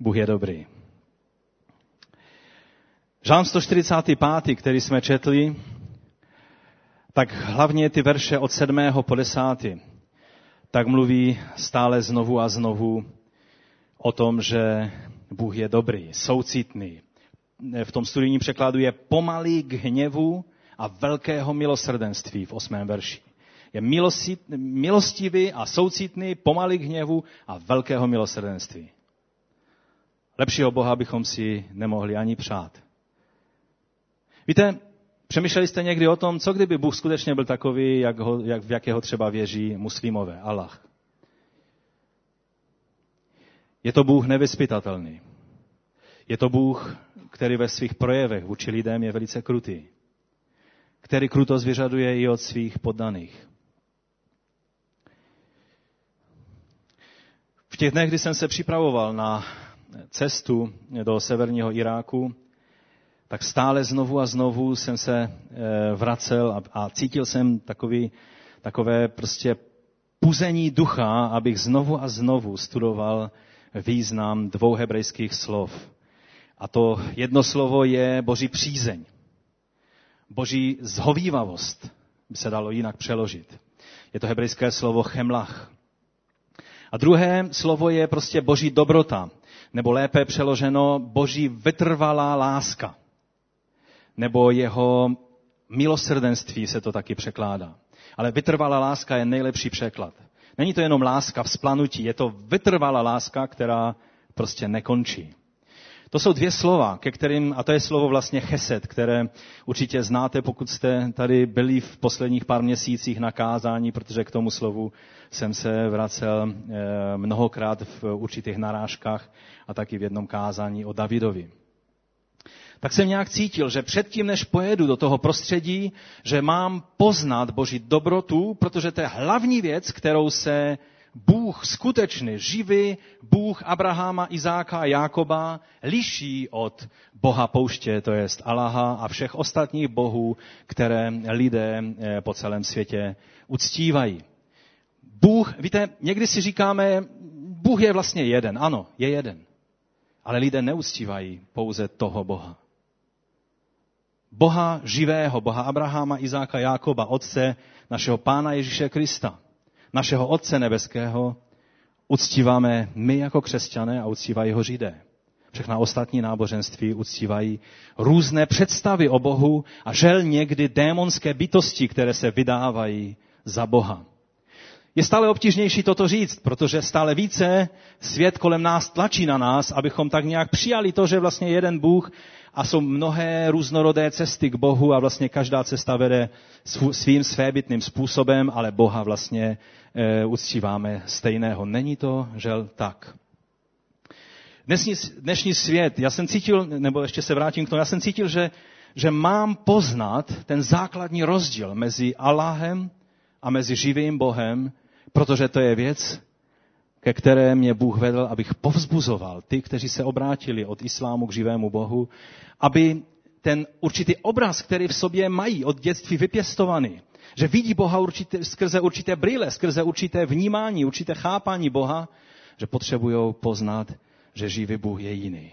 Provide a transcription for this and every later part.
Bůh je dobrý. Žálm 145., který jsme četli, tak hlavně ty verše od 7. po 10. tak mluví stále znovu a znovu o tom, že Bůh je dobrý, soucitný. V tom studijním překladu je pomalý k hněvu a velkého milosrdenství v 8. verši. Je milostivý a soucitný, pomalý k hněvu a velkého milosrdenství. Lepšího Boha bychom si nemohli ani přát. Víte, přemýšleli jste někdy o tom, co kdyby Bůh skutečně byl takový, jak ho, jak, v jakého třeba věří muslimové, Allah. Je to Bůh nevyspytatelný. Je to Bůh, který ve svých projevech vůči lidem je velice krutý. Který krutost vyžaduje i od svých poddaných. V těch dnech, kdy jsem se připravoval na cestu do severního Iráku, tak stále znovu a znovu jsem se eh, vracel a, cítil jsem takový, takové prostě puzení ducha, abych znovu a znovu studoval význam dvou hebrejských slov. A to jedno slovo je boží přízeň. Boží zhovývavost by se dalo jinak přeložit. Je to hebrejské slovo chemlach. A druhé slovo je prostě boží dobrota, nebo lépe přeloženo boží vytrvalá láska nebo jeho milosrdenství se to taky překládá. Ale vytrvalá láska je nejlepší překlad. Není to jenom láska v splanutí, je to vytrvalá láska, která prostě nekončí. To jsou dvě slova, ke kterým, a to je slovo vlastně cheset, které určitě znáte, pokud jste tady byli v posledních pár měsících na kázání, protože k tomu slovu jsem se vracel eh, mnohokrát v určitých narážkách a taky v jednom kázání o Davidovi. Tak jsem nějak cítil, že předtím, než pojedu do toho prostředí, že mám poznat Boží dobrotu, protože to je hlavní věc, kterou se Bůh skutečný, živý Bůh Abrahama, Izáka a Jákoba liší od Boha pouště, to jest Allaha a všech ostatních bohů, které lidé eh, po celém světě uctívají. Bůh, víte, někdy si říkáme, Bůh je vlastně jeden. Ano, je jeden. Ale lidé neuctívají pouze toho Boha. Boha živého, Boha Abraháma, Izáka, Jákoba, Otce našeho Pána Ježíše Krista, našeho Otce nebeského, uctíváme my jako křesťané a uctívají ho Židé. Všechna ostatní náboženství uctívají různé představy o Bohu a žel někdy démonské bytosti, které se vydávají za Boha. Je stále obtížnější toto říct, protože stále více svět kolem nás tlačí na nás, abychom tak nějak přijali to, že vlastně jeden Bůh a jsou mnohé různorodé cesty k Bohu a vlastně každá cesta vede svým svébytným způsobem, ale Boha vlastně e, uctíváme stejného. Není to, žel, tak. Dnešní, dnešní svět, já jsem cítil, nebo ještě se vrátím k tomu, já jsem cítil, že, že mám poznat ten základní rozdíl mezi Allahem a mezi živým Bohem, protože to je věc, ke které mě Bůh vedl, abych povzbuzoval ty, kteří se obrátili od islámu k živému Bohu, aby ten určitý obraz, který v sobě mají od dětství vypěstovaný, že vidí Boha určité, skrze určité brýle, skrze určité vnímání, určité chápání Boha, že potřebují poznat, že živý Bůh je jiný.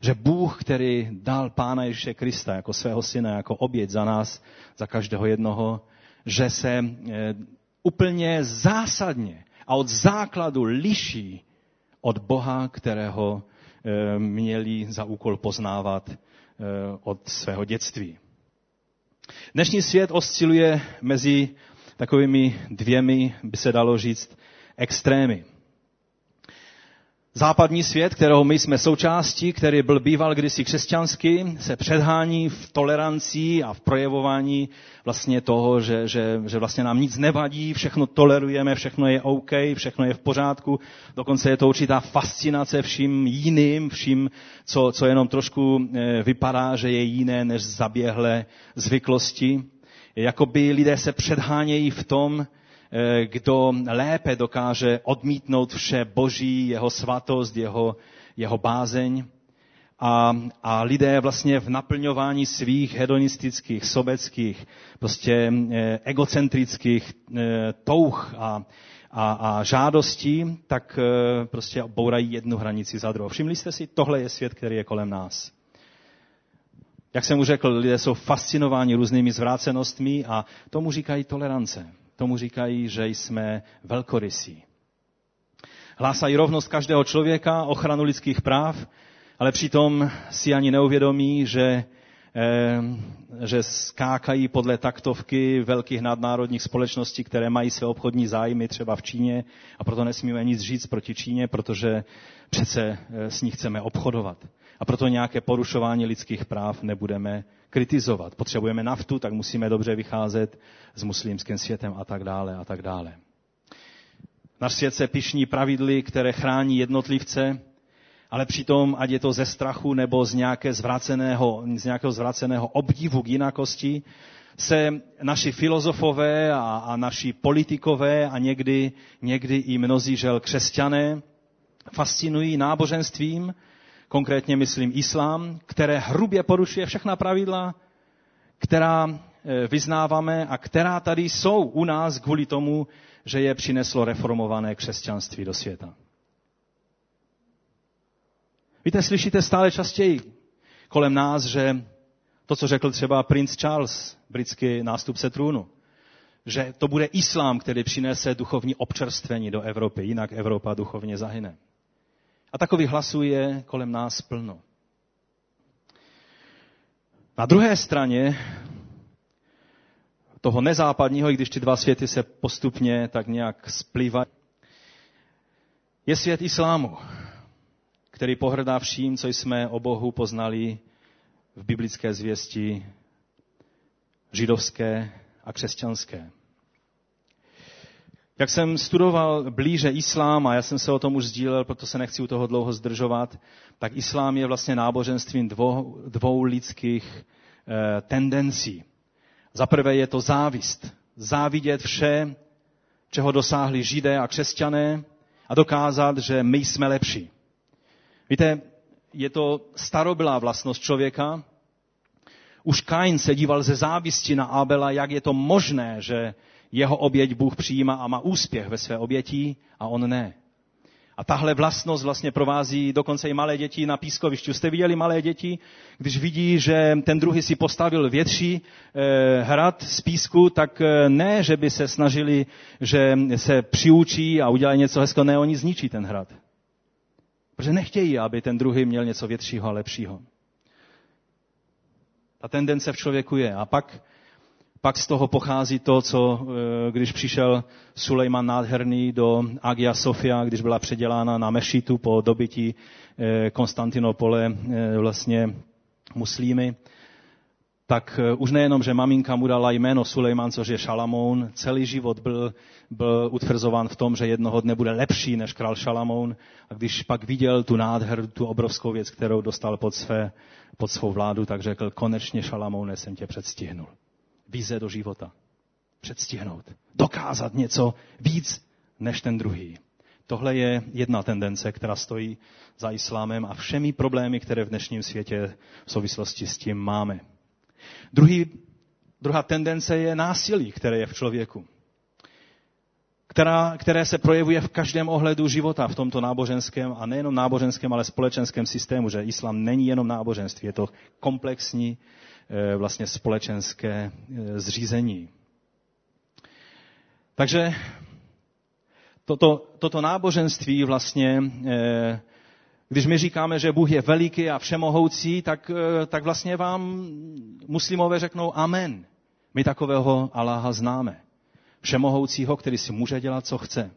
Že Bůh, který dal Pána Ježíše Krista jako svého syna, jako oběť za nás, za každého jednoho, že se e, úplně zásadně a od základu liší od Boha, kterého e, měli za úkol poznávat e, od svého dětství. Dnešní svět osciluje mezi takovými dvěmi, by se dalo říct, extrémy. Západní svět, kterého my jsme součástí, který byl býval kdysi křesťanský, se předhání v toleranci a v projevování vlastně toho, že, že, že vlastně nám nic nevadí, všechno tolerujeme, všechno je OK, všechno je v pořádku. Dokonce je to určitá fascinace vším jiným, vším, co, co jenom trošku eh, vypadá, že je jiné než zaběhlé zvyklosti. Jakoby lidé se předhánějí v tom, kdo lépe dokáže odmítnout vše boží, jeho svatost, jeho, jeho bázeň. A, a lidé vlastně v naplňování svých hedonistických, sobeckých, prostě eh, egocentrických eh, touh a, a, a žádostí, tak prostě bourají jednu hranici za druhou. Všimli jste si, tohle je svět, který je kolem nás. Jak jsem mu řekl, lidé jsou fascinováni různými zvrácenostmi a tomu říkají tolerance. Tomu říkají, že jsme velkorysí. Hlásají rovnost každého člověka, ochranu lidských práv, ale přitom si ani neuvědomí, že že skákají podle taktovky velkých nadnárodních společností, které mají své obchodní zájmy třeba v Číně a proto nesmíme nic říct proti Číně, protože přece eh, s ní chceme obchodovat. A proto nějaké porušování lidských práv nebudeme kritizovat. Potřebujeme naftu, tak musíme dobře vycházet s muslimským světem a tak dále a tak dále. Náš svět se pišní pravidly, které chrání jednotlivce, ale přitom, ať je to ze strachu nebo z, nějaké zvraceného, z nějakého zvraceného obdivu k jinakosti, se naši filozofové a, a naši politikové a někdy, někdy i mnozí žel křesťané fascinují náboženstvím, konkrétně myslím islám, které hrubě porušuje všechna pravidla, která e, vyznáváme a která tady jsou u nás kvůli tomu, že je přineslo reformované křesťanství do světa. Víte, slyšíte stále častěji kolem nás, že to, co řekl třeba princ Charles, britský nástupce trůnu, že to bude islám, který přinese duchovní občerstvení do Evropy, jinak Evropa duchovně zahyne. A takových hlasů je kolem nás plno. Na druhé straně toho nezápadního, i když ty dva světy se postupně tak nějak splývají, je svět islámu který pohrdá vším, co jsme o Bohu poznali v biblické zvěsti židovské a křesťanské. Jak jsem studoval blíže islám, a já jsem se o tom už sdílel, proto se nechci u toho dlouho zdržovat, tak islám je vlastně náboženstvím dvou, dvou lidských eh, tendencí. Za prvé je to závist. Závidět vše, čeho dosáhli židé a křesťané a dokázat, že my jsme lepší. Víte, je to starobylá vlastnost člověka. Už Kain se díval ze závisti na Abela, jak je to možné, že jeho oběť Bůh přijímá a má úspěch ve své oběti a on ne. A tahle vlastnost vlastně provází dokonce i malé děti na pískovišti. Jste viděli malé děti, když vidí, že ten druhý si postavil větší eh, hrad z písku, tak eh, ne, že by se snažili, že se přiučí a udělají něco hezkého, ne, oni zničí ten hrad. Protože nechtějí, aby ten druhý měl něco většího a lepšího. Ta tendence v člověku je. A pak, pak z toho pochází to, co eh, když přišel Sulejman nádherný do Agia Sofia, když byla předělána na Mešitu po dobytí eh, Konstantinopole eh, vlastně muslímy, tak už nejenom, že maminka mu dala jméno Sulejman, což je Šalamoun, celý život byl, byl utvrzován v tom, že jednoho dne bude lepší než král Šalamoun. A když pak viděl tu nádheru, tu obrovskou věc, kterou dostal pod, své, pod svou vládu, tak řekl, konečně Šalamoune jsem tě předstihnul. Víze do života. Předstihnout. Dokázat něco víc než ten druhý. Tohle je jedna tendence, která stojí za islámem a všemi problémy, které v dnešním světě v souvislosti s tím máme. Druhý, druhá tendence je násilí, které je v člověku. Která, které se projevuje v každém ohledu života v tomto náboženském a nejenom náboženském, ale společenském systému, že islám není jenom náboženství, je to komplexní vlastně společenské eh, zřízení. Takže toto, toto náboženství vlastně eh, když my říkáme, že Bůh je veliký a všemohoucí, tak, eh, tak vlastně vám muslimové řeknou amen. My takového Aláha známe. Všemohoucího, který si může dělat, co chce.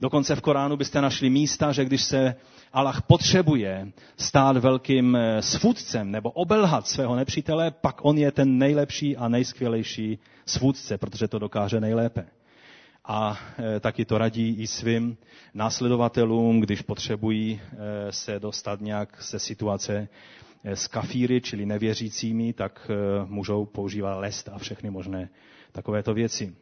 Dokonce v Koránu byste našli místa, že když se Allah potřebuje stát velkým eh, svůdcem nebo obelhat svého nepřítele, pak on je ten nejlepší a nejskvělejší svůdce, protože to dokáže nejlépe a e, taky to radí i svým následovatelům, když potřebují e, se dostat nějak ze situace s kafíry, čili nevěřícími, tak můžou používat lest a všechny možné takovéto věci.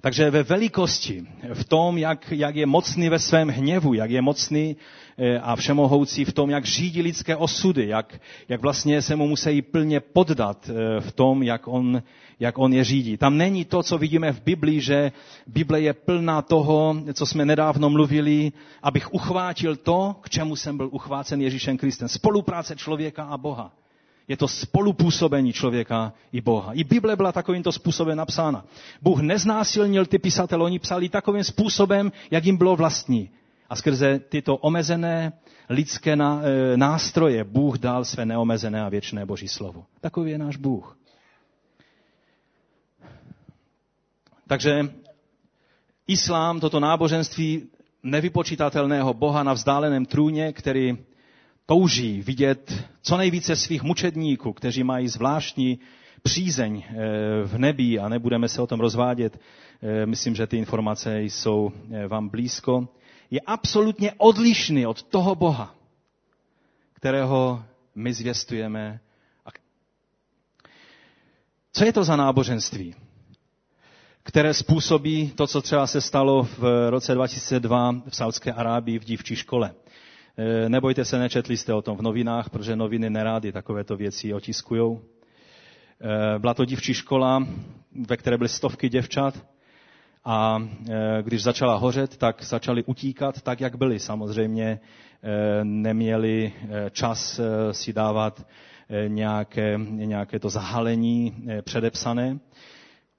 Takže ve velikosti, v tom, jak, jak je mocný ve svém hněvu, jak je mocný eh, a všemohoucí v tom, jak řídí lidské osudy, jak, jak vlastně se mu musí plně poddat eh, v tom, jak on, jak on je řídí. Tam není to, co vidíme v Biblii, že Bible je plná toho, co jsme nedávno mluvili, abych uchvátil to, k čemu jsem byl uchvácen Ježíšem Kristem. Spolupráce člověka a Boha. Je to spolupůsobení člověka i Boha. I Bible byla takovýmto způsobem napsána. Bůh neznásilnil ty pisatele, oni psali takovým způsobem, jak jim bylo vlastní. A skrze tyto omezené lidské e, nástroje Bůh dal své neomezené a věčné Boží slovo. Takový je náš Bůh. Takže islám, toto náboženství nevypočítatelného Boha na vzdáleném trůně, který touží vidět co nejvíce svých mučedníků, kteří mají zvláštní přízeň eh, v nebi a nebudeme se o tom rozvádět. Eh, myslím, že ty informace jsou eh, vám blízko. Je absolutně odlišný od toho Boha, kterého my zvěstujeme. Co je to za náboženství, které způsobí to, co třeba se stalo v roce 2002 v Saudské Arábii v dívčí škole? Eh, nebojte se, nečetli jste o tom v novinách, protože noviny nerády takovéto věci otiskují. Eh, byla to dívčí škola, ve které byly stovky děvčat a eh, když začala hořet, tak začali utíkat tak, jak byli. Samozřejmě neměli čas si dávat nějaké, nějaké to zahalení předepsané.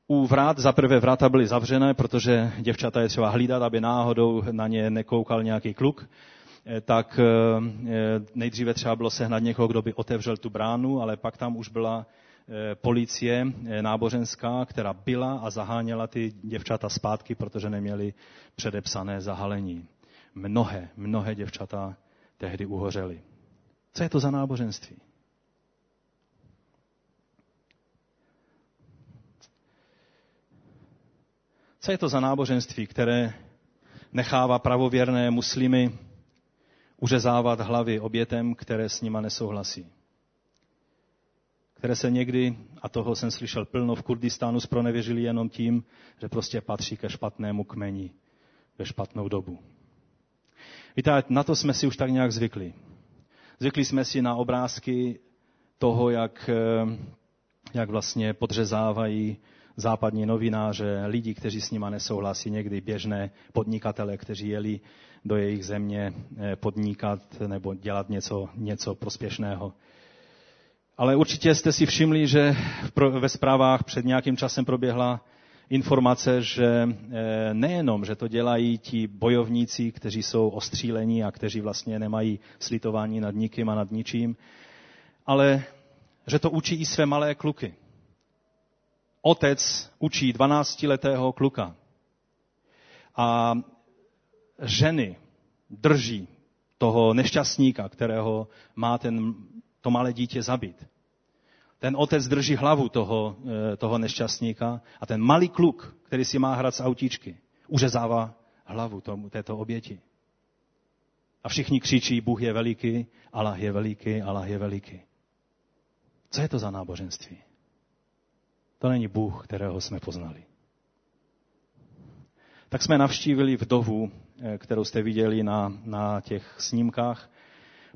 U vrat, za prvé vrata byly zavřené, protože děvčata je třeba hlídat, aby náhodou na ně nekoukal nějaký kluk. Eh, tak eh, eh, nejdříve třeba bylo sehnat někoho, kdo by otevřel tu bránu, ale pak tam už byla policie náboženská, která byla a zaháněla ty děvčata zpátky, protože neměli předepsané zahalení. Mnohé, mnohé děvčata tehdy uhořely. Co je to za náboženství? Co je to za náboženství, které nechává pravověrné muslimy uřezávat hlavy obětem, které s nima nesouhlasí. Které se někdy, a toho jsem slyšel plno, v Kurdistánu spronevěřili jenom tím, že prostě patří ke špatnému kmeni ve špatnou dobu. Víte, na to jsme si už tak nějak zvykli. Zvykli jsme si na obrázky toho, jak, eh, jak vlastně podřezávají západní novináře, lidi, kteří s nima nesouhlasí, někdy běžné podnikatele, kteří jeli do jejich země eh, podnikat nebo dělat něco, něco prospěšného. Ale určitě jste si všimli, že ve zprávách před nějakým časem proběhla informace, že eh, nejenom, že to dělají ti bojovníci, kteří jsou ostřílení a kteří vlastně nemají slitování nad nikým a nad ničím, ale že to učí i své malé kluky. Otec učí 12-letého kluka. A ženy drží toho nešťastníka, kterého má ten, to malé dítě zabít. Ten otec drží hlavu toho, eh, toho nešťastníka a ten malý kluk, který si má hrát z autíčky, uřezává hlavu tomu, této oběti. A všichni křičí, Bůh je veliký, Allah je veliký, Allah je veliký. Co je to za náboženství? To není Bůh, kterého jsme poznali. Tak jsme navštívili vdovu Eh, kterou jste viděli na, na těch snímkách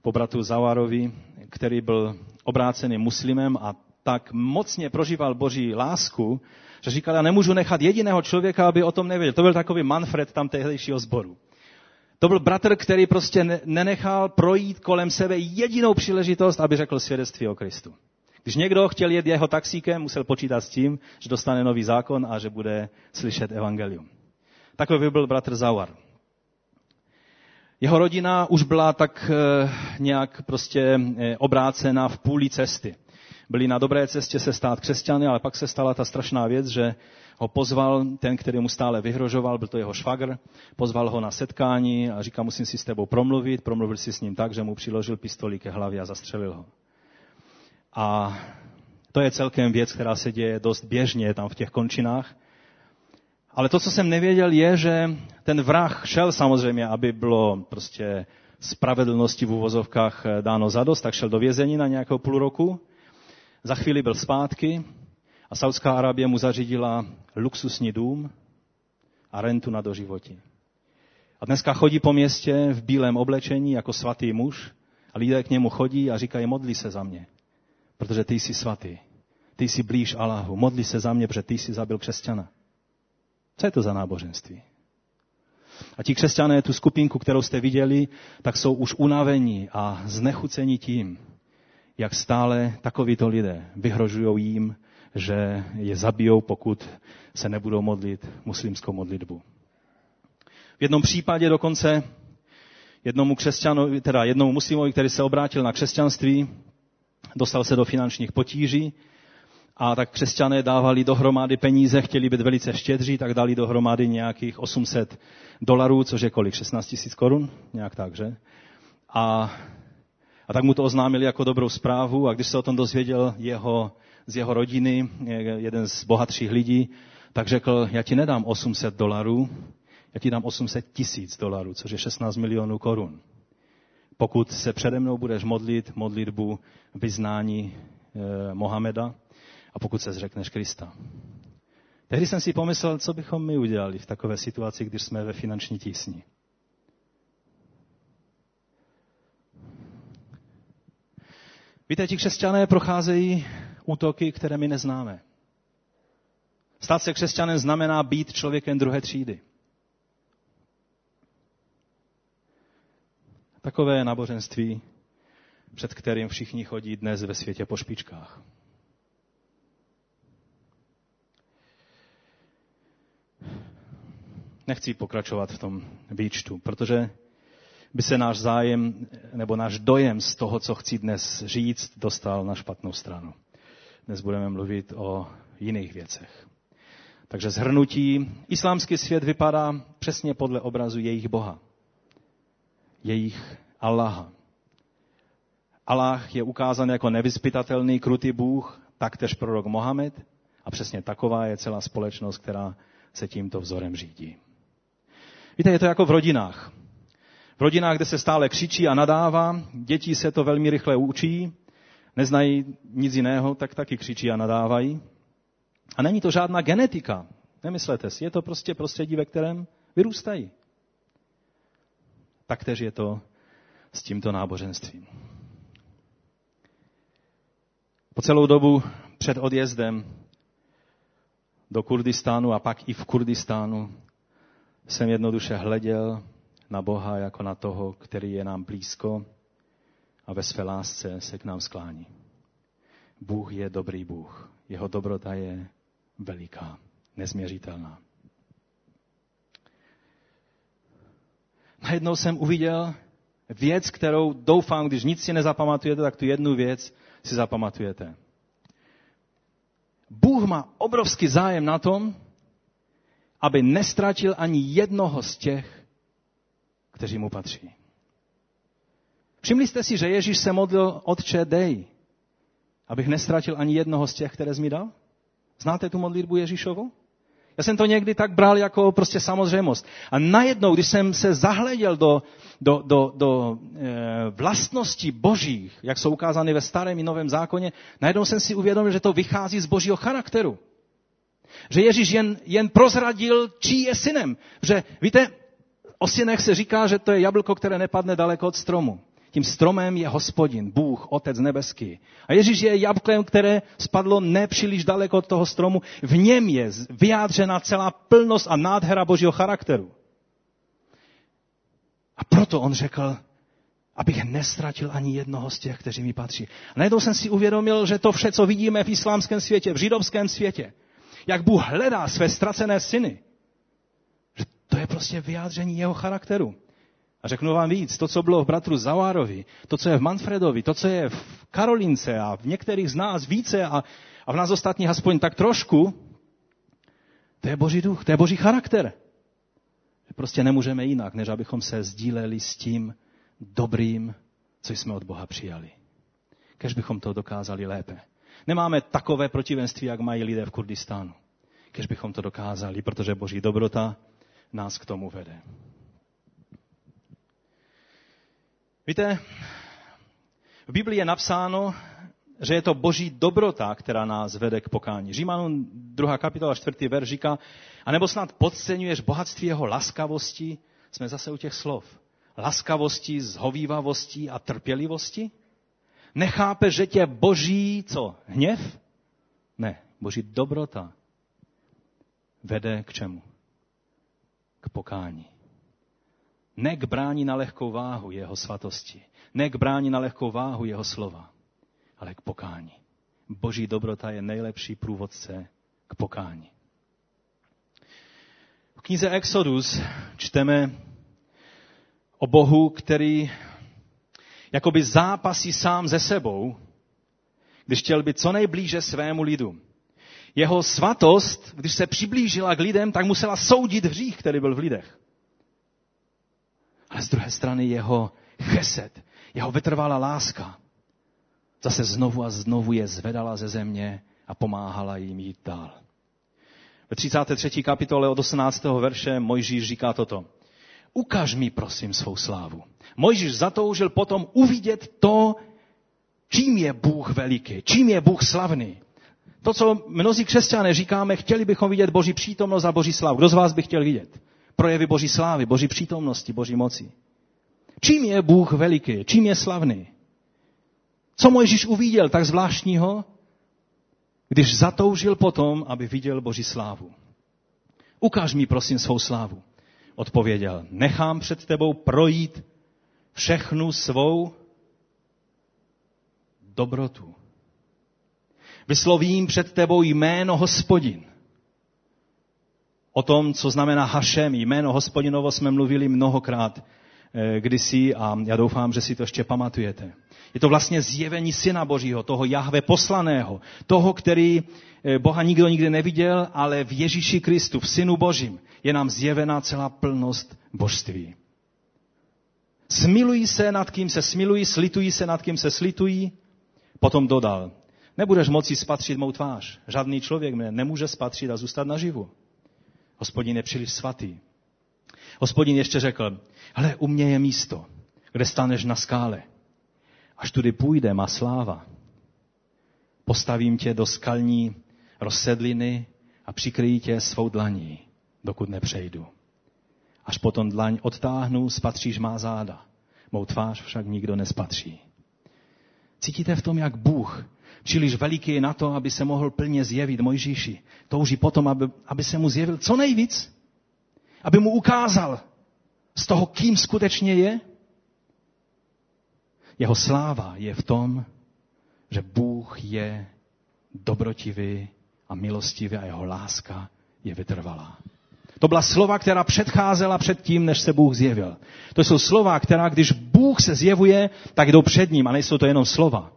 po bratu Zawarovi, který byl obrácený muslimem a tak mocně prožíval boží lásku, že říkal, já nemůžu nechat jediného člověka, aby o tom nevěděl. To byl takový Manfred tam tehdejšího sboru. To byl bratr, který prostě nenechal projít kolem sebe jedinou příležitost, aby řekl svědectví o Kristu. Když někdo chtěl jet jeho taxíkem, musel počítat s tím, že dostane nový zákon a že bude slyšet evangelium. Takový byl bratr Zawar. Jeho rodina už byla tak eh, nějak prostě eh, obrácena v půli cesty. Byli na dobré cestě se stát křesťany, ale pak se stala ta strašná věc, že ho pozval ten, který mu stále vyhrožoval, byl to jeho švagr, pozval ho na setkání a říká, musím si s tebou promluvit. Promluvil si s ním tak, že mu přiložil pistoli ke hlavě a zastřelil ho. A to je celkem věc, která se děje dost běžně tam v těch končinách. Ale to, co jsem nevěděl, je, že ten vrah šel samozřejmě, aby bylo prostě spravedlnosti v uvozovkách eh, dáno zadost, tak šel do vězení na nějakou půl roku. Za chvíli byl zpátky a Saudská Arábie mu zařídila luxusní dům a rentu na doživotí. A dneska chodí po městě v bílém oblečení jako svatý muž a lidé k němu chodí a říkají, modli se za mě, protože ty jsi svatý. Ty jsi blíž Allahu. Modli se za mě, protože ty jsi zabil křesťana. Co je to za náboženství? A ti křesťané, tu skupinku, kterou jste viděli, tak jsou už unavení a znechuceni tím, jak stále takovýto lidé vyhrožují jim, že je zabijou, pokud se nebudou modlit muslimskou modlitbu. V jednom případě dokonce jednomu křesťanovi, teda jednomu muslimovi, který se obrátil na křesťanství, dostal se do finančních potíží a tak křesťané dávali dohromady peníze, chtěli být velice štědří, tak dali dohromady nějakých 800 dolarů, což je kolik? 16 tisíc korun? Nějak tak, že? A, a tak mu to oznámili jako dobrou zprávu a když se o tom dozvěděl jeho, z jeho rodiny, jeden z bohatších lidí, tak řekl, já ti nedám 800 dolarů, já ti dám 800 tisíc dolarů, což je 16 milionů korun. Pokud se přede mnou budeš modlit modlitbu vyznání e, Mohameda a pokud se zřekneš Krista. Tehdy jsem si pomyslel, co bychom my udělali v takové situaci, když jsme ve finanční tísni. Víte, ti křesťané procházejí útoky, které my neznáme. Stát se křesťanem znamená být člověkem druhé třídy. Takové je náboženství, před kterým všichni chodí dnes ve světě po špičkách. Nechci pokračovat v tom výčtu, protože by se náš zájem nebo náš dojem z toho, co chci dnes říct, dostal na špatnou stranu. Dnes budeme mluvit o jiných věcech. Takže zhrnutí. Islámský svět vypadá přesně podle obrazu jejich Boha jejich Allaha. Allah je ukázán jako nevyspytatelný, krutý Bůh, taktéž prorok Mohamed a přesně taková je celá společnost, která se tímto vzorem řídí. Víte, je to jako v rodinách. V rodinách, kde se stále křičí a nadává, děti se to velmi rychle učí, neznají nic jiného, tak taky křičí a nadávají. A není to žádná genetika. Nemyslete si, je to prostě prostředí, ve kterém vyrůstají. Taktéž je to s tímto náboženstvím. Po celou dobu před odjezdem do Kurdistánu a pak i v Kurdistánu jsem jednoduše hleděl na Boha jako na toho, který je nám blízko a ve své lásce se k nám sklání. Bůh je dobrý Bůh. Jeho dobrota je veliká, nezměřitelná. najednou jsem uviděl věc, kterou doufám, když nic si nezapamatujete, tak tu jednu věc si zapamatujete. Bůh má obrovský zájem na tom, aby nestratil ani jednoho z těch, kteří mu patří. Všimli jste si, že Ježíš se modlil Otče dej, abych nestratil ani jednoho z těch, které jsi mi dal? Znáte tu modlitbu Ježíšovu? Já jsem to někdy tak bral jako prostě samozřejmost. A najednou, když jsem se zahleděl do, do, do, do e, vlastností božích, jak jsou ukázány ve starém i novém zákoně, najednou jsem si uvědomil, že to vychází z božího charakteru. Že Ježíš jen, jen prozradil, čí je synem. Že, víte, o synech se říká, že to je jablko, které nepadne daleko od stromu. Tím stromem je hospodin, Bůh, Otec nebeský. A Ježíš je jablkem, které spadlo nepříliš daleko od toho stromu. V něm je vyjádřena celá plnost a nádhera božího charakteru. A proto on řekl, abych nestratil ani jednoho z těch, kteří mi patří. A najednou jsem si uvědomil, že to vše, co vidíme v islámském světě, v židovském světě, jak Bůh hledá své ztracené syny, že to je prostě vyjádření jeho charakteru. A řeknu vám víc, to, co bylo v bratru Zavárovi, to, co je v Manfredovi, to, co je v Karolince a v některých z nás více a, a v nás ostatních aspoň tak trošku, to je boží duch, to je boží charakter. Prostě nemůžeme jinak, než abychom se sdíleli s tím dobrým, co jsme od Boha přijali. Kež bychom to dokázali lépe. Nemáme takové protivenství, jak mají lidé v Kurdistánu. Kež bychom to dokázali, protože boží dobrota nás k tomu vede. Víte, v Biblii je napsáno, že je to boží dobrota, která nás vede k pokání. Římanům 2. kapitola 4. ver říká, anebo snad podceňuješ bohatství jeho laskavosti, jsme zase u těch slov, laskavosti, zhovývavosti a trpělivosti? Nechápe, že tě boží, co, hněv? Ne, boží dobrota vede k čemu? K pokání. Ne k brání na lehkou váhu jeho svatosti. Ne k brání na lehkou váhu jeho slova, ale k pokání. Boží dobrota je nejlepší průvodce k pokání. V knize Exodus čteme o Bohu, který jakoby zápasí sám ze sebou, když chtěl být co nejblíže svému lidu. Jeho svatost, když se přiblížila k lidem, tak musela soudit hřích, který byl v lidech. Ale z druhé strany jeho cheset, jeho vytrvalá láska, zase znovu a znovu je zvedala ze země a pomáhala jim jít dál. Ve 33. kapitole od 18. verše Mojžíš říká toto. Ukaž mi, prosím, svou slávu. Mojžíš zatoužil potom uvidět to, čím je Bůh veliký, čím je Bůh slavný. To, co mnozí křesťané říkáme, chtěli bychom vidět Boží přítomnost a Boží slávu. Kdo z vás by chtěl vidět? Projevy Boží slávy, Boží přítomnosti, Boží moci. Čím je Bůh veliký? Čím je slavný? Co Mojžíš uviděl tak zvláštního, když zatoužil potom, aby viděl Boží slávu? Ukáž mi, prosím, svou slávu. Odpověděl, nechám před tebou projít všechnu svou dobrotu. Vyslovím před tebou jméno hospodin. O tom, co znamená Hašem, jméno hospodinovo, jsme mluvili mnohokrát eh, kdysi a já doufám, že si to ještě pamatujete. Je to vlastně zjevení Syna Božího, toho Jahve poslaného, toho, který Boha nikdo nikdy neviděl, ale v Ježíši Kristu, v Synu Božím, je nám zjevená celá plnost božství. Smilují se nad kým se smilují, slitují se nad kým se slitují. Potom dodal, nebudeš moci spatřit mou tvář. Žádný člověk mě nemůže spatřit a zůstat naživu. Hospodin je příliš svatý. Hospodin ještě řekl, hele, u mě je místo, kde staneš na skále. Až tudy půjde má sláva. Postavím tě do skalní rozsedliny a přikryjí tě svou dlaní, dokud nepřejdu. Až potom dlaň odtáhnu, spatříš má záda. Mou tvář však nikdo nespatří. Cítíte v tom, jak Bůh, příliš veliký je na to, aby se mohl plně zjevit Mojžíši. Touží potom, aby, aby se mu zjevil co nejvíc. Aby mu ukázal z toho, kým skutečně je. Jeho sláva je v tom, že Bůh je dobrotivý a milostivý a jeho láska je vytrvalá. To byla slova, která předcházela před tím, než se Bůh zjevil. To jsou slova, která, když Bůh se zjevuje, tak jdou před ním a nejsou to jenom slova.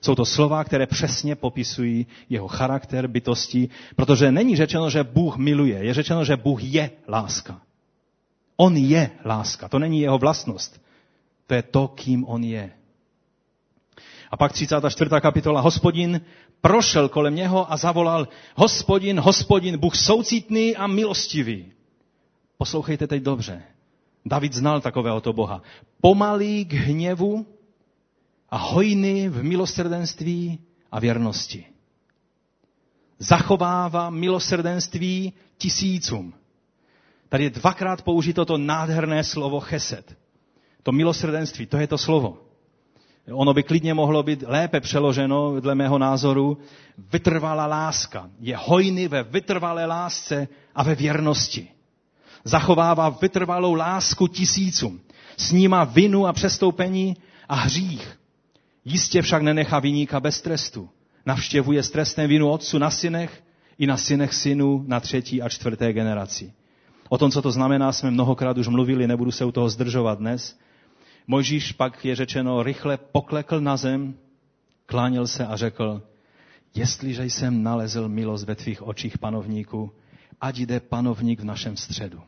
Jsou to slova, které přesně popisují jeho charakter, bytosti, protože není řečeno, že Bůh miluje, je řečeno, že Bůh je láska. On je láska, to není jeho vlastnost. To je to, kým on je. A pak 34. kapitola. Hospodin prošel kolem něho a zavolal, hospodin, hospodin, Bůh soucitný a milostivý. Poslouchejte teď dobře. David znal takového to Boha. Pomalý k hněvu a hojný v milosrdenství a věrnosti. Zachovává milosrdenství tisícům. Tady je dvakrát použito to nádherné slovo cheset. To milosrdenství, to je to slovo. Ono by klidně mohlo být lépe přeloženo, dle mého názoru, vytrvalá láska. Je hojný ve vytrvalé lásce a ve věrnosti. Zachovává vytrvalou lásku tisícům. Snímá vinu a přestoupení a hřích. Jistě však nenechá viníka bez trestu. Navštěvuje s trestem vinu otců na synech i na synech synů na třetí a čtvrté generaci. O tom, co to znamená, jsme mnohokrát už mluvili, nebudu se u toho zdržovat dnes. Mojžíš pak je řečeno, rychle poklekl na zem, klánil se a řekl, jestliže jsem nalezl milost ve tvých očích panovníku, ať jde panovník v našem středu.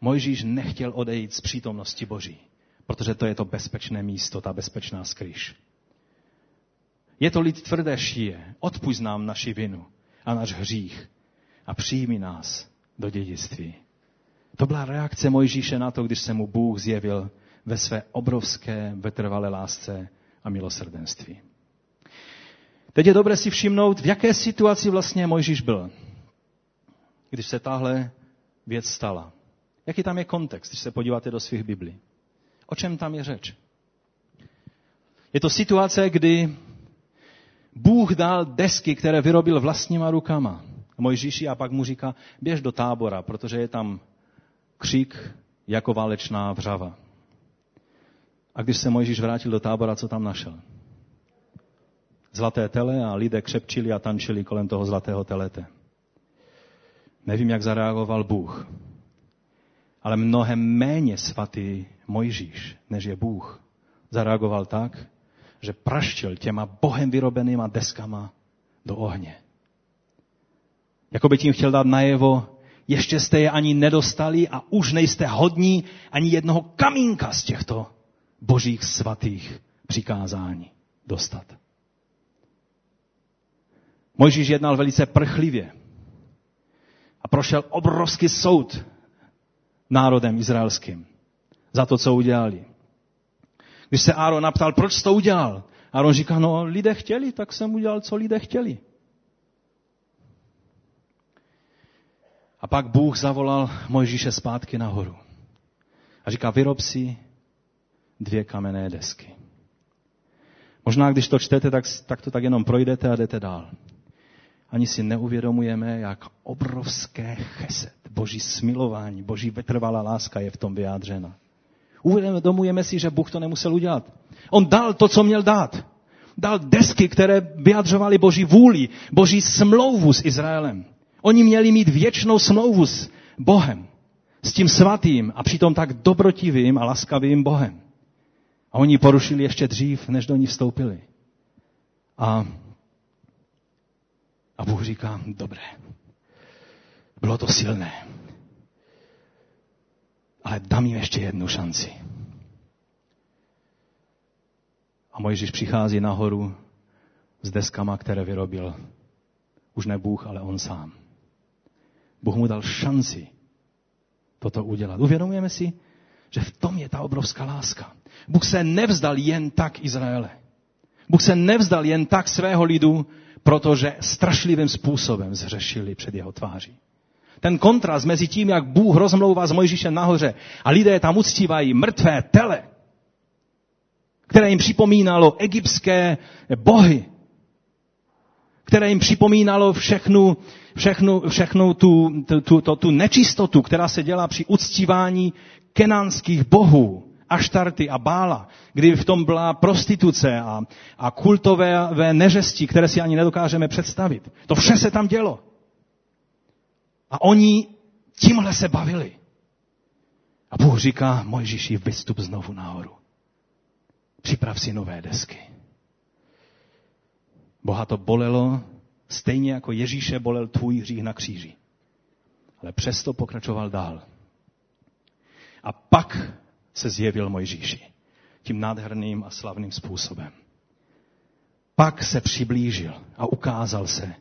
Mojžíš nechtěl odejít z přítomnosti Boží, protože to je to bezpečné místo, ta bezpečná skryš. Je to lid tvrdé šíje, odpuść nám naši vinu a náš hřích a přijmi nás do dědictví. To byla reakce Mojžíše na to, když se mu Bůh zjevil ve své obrovské, vytrvalé lásce a milosrdenství. Teď je dobré si všimnout, v jaké situaci vlastně Mojžíš byl, když se tahle věc stala. Jaký tam je kontext, když se podíváte do svých Biblí? O čem tam je řeč? Je to situace, kdy Bůh dal desky, které vyrobil vlastníma rukama. Mojžíši a pak mu říká, běž do tábora, protože je tam křik jako válečná vřava. A když se Mojžíš vrátil do tábora, co tam našel? Zlaté tele a lidé křepčili a tančili kolem toho zlatého telete. Nevím, jak zareagoval Bůh, ale mnohem méně svatý Mojžíš, než je Bůh, zareagoval tak, že praštil těma bohem vyrobenýma deskama do ohně. Jako by tím chtěl dát najevo, ještě jste je ani nedostali a už nejste hodní ani jednoho kamínka z těchto božích svatých přikázání dostat. Mojžíš jednal velice prchlivě a prošel obrovský soud národem izraelským za to, co udělali. Když se Áron naptal, proč to udělal? Áron říká, no lidé chtěli, tak jsem udělal, co lidé chtěli. A pak Bůh zavolal Mojžíše zpátky nahoru. A říká, vyrob si dvě kamenné desky. Možná, když to čtete, tak, tak to tak jenom projdete a jdete dál. Ani si neuvědomujeme, jak obrovské cheset, boží smilování, boží vytrvalá láska je v tom vyjádřena. Uvědomujeme si, že Bůh to nemusel udělat. On dal to, co měl dát. Dal desky, které vyjadřovaly boží vůli, boží smlouvu s Izraelem. Oni měli mít věčnou smlouvu s Bohem, s tím svatým a přitom tak dobrotivým a laskavým Bohem. A oni porušili ještě dřív, než do ní vstoupili. A, a Bůh říká, dobré, bylo to silné, ale dám jim ještě jednu šanci. A Mojžíš přichází nahoru s deskama, které vyrobil už ne Bůh, ale on sám. Bůh mu dal šanci toto udělat. Uvědomujeme si, že v tom je ta obrovská láska. Bůh se nevzdal jen tak Izraele. Bůh se nevzdal jen tak svého lidu, protože strašlivým způsobem zřešili před jeho tváří. Ten kontrast mezi tím, jak Bůh rozmlouvá s Mojžíšem nahoře a lidé tam uctívají mrtvé tele, které jim připomínalo egyptské bohy, které jim připomínalo všechnu, všechnu, všechnu tu, tu, tu, tu nečistotu, která se dělá při uctívání kenánských bohů, Aštarty a Bála, kdy v tom byla prostituce a, a kultové neřesti, které si ani nedokážeme představit. To vše se tam dělo. A oni tímhle se bavili. A Bůh říká, Mojžíši, vystup znovu nahoru. Připrav si nové desky. Boha to bolelo, stejně jako Ježíše bolel tvůj hřích na kříži. Ale přesto pokračoval dál. A pak se zjevil Mojžíši tím nádherným a slavným způsobem. Pak se přiblížil a ukázal se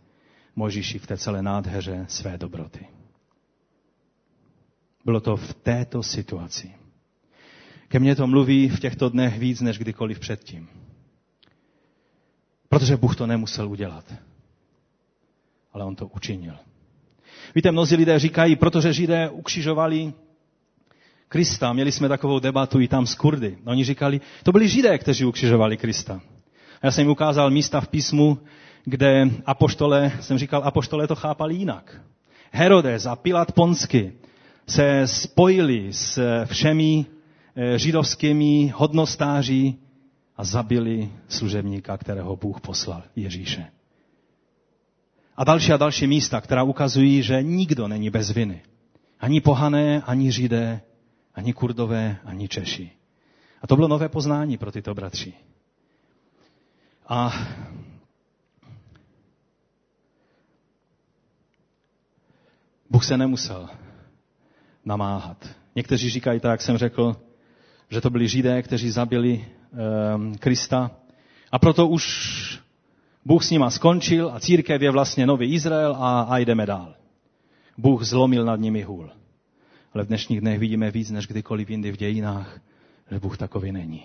Mojžíši v té celé nádheře své dobroty. Bylo to v této situaci. Ke mně to mluví v těchto dnech víc než kdykoliv předtím. Protože Bůh to nemusel udělat. Ale on to učinil. Víte, mnozí lidé říkají, protože Židé ukřižovali Krista, měli jsme takovou debatu i tam s Kurdy. Oni říkali, to byli Židé, kteří ukřižovali Krista. A já jsem jim ukázal místa v písmu, kde apoštole, jsem říkal, apoštole to chápali jinak. Herodes a Pilat Ponsky se spojili s všemi eh, židovskými hodnostáři a zabili služebníka, kterého Bůh poslal, Ježíše. A další a další místa, která ukazují, že nikdo není bez viny. Ani pohané, ani židé, ani kurdové, ani Češi. A to bylo nové poznání pro tyto bratři. A Bůh se nemusel namáhat. Někteří říkají tak, jak jsem řekl, že to byli židé, kteří zabili um, Krista. A proto už Bůh s nima skončil a církev je vlastně nový Izrael a, a jdeme dál. Bůh zlomil nad nimi hůl. Ale v dnešních dnech vidíme víc než kdykoliv jindy v dějinách, že Bůh takový není.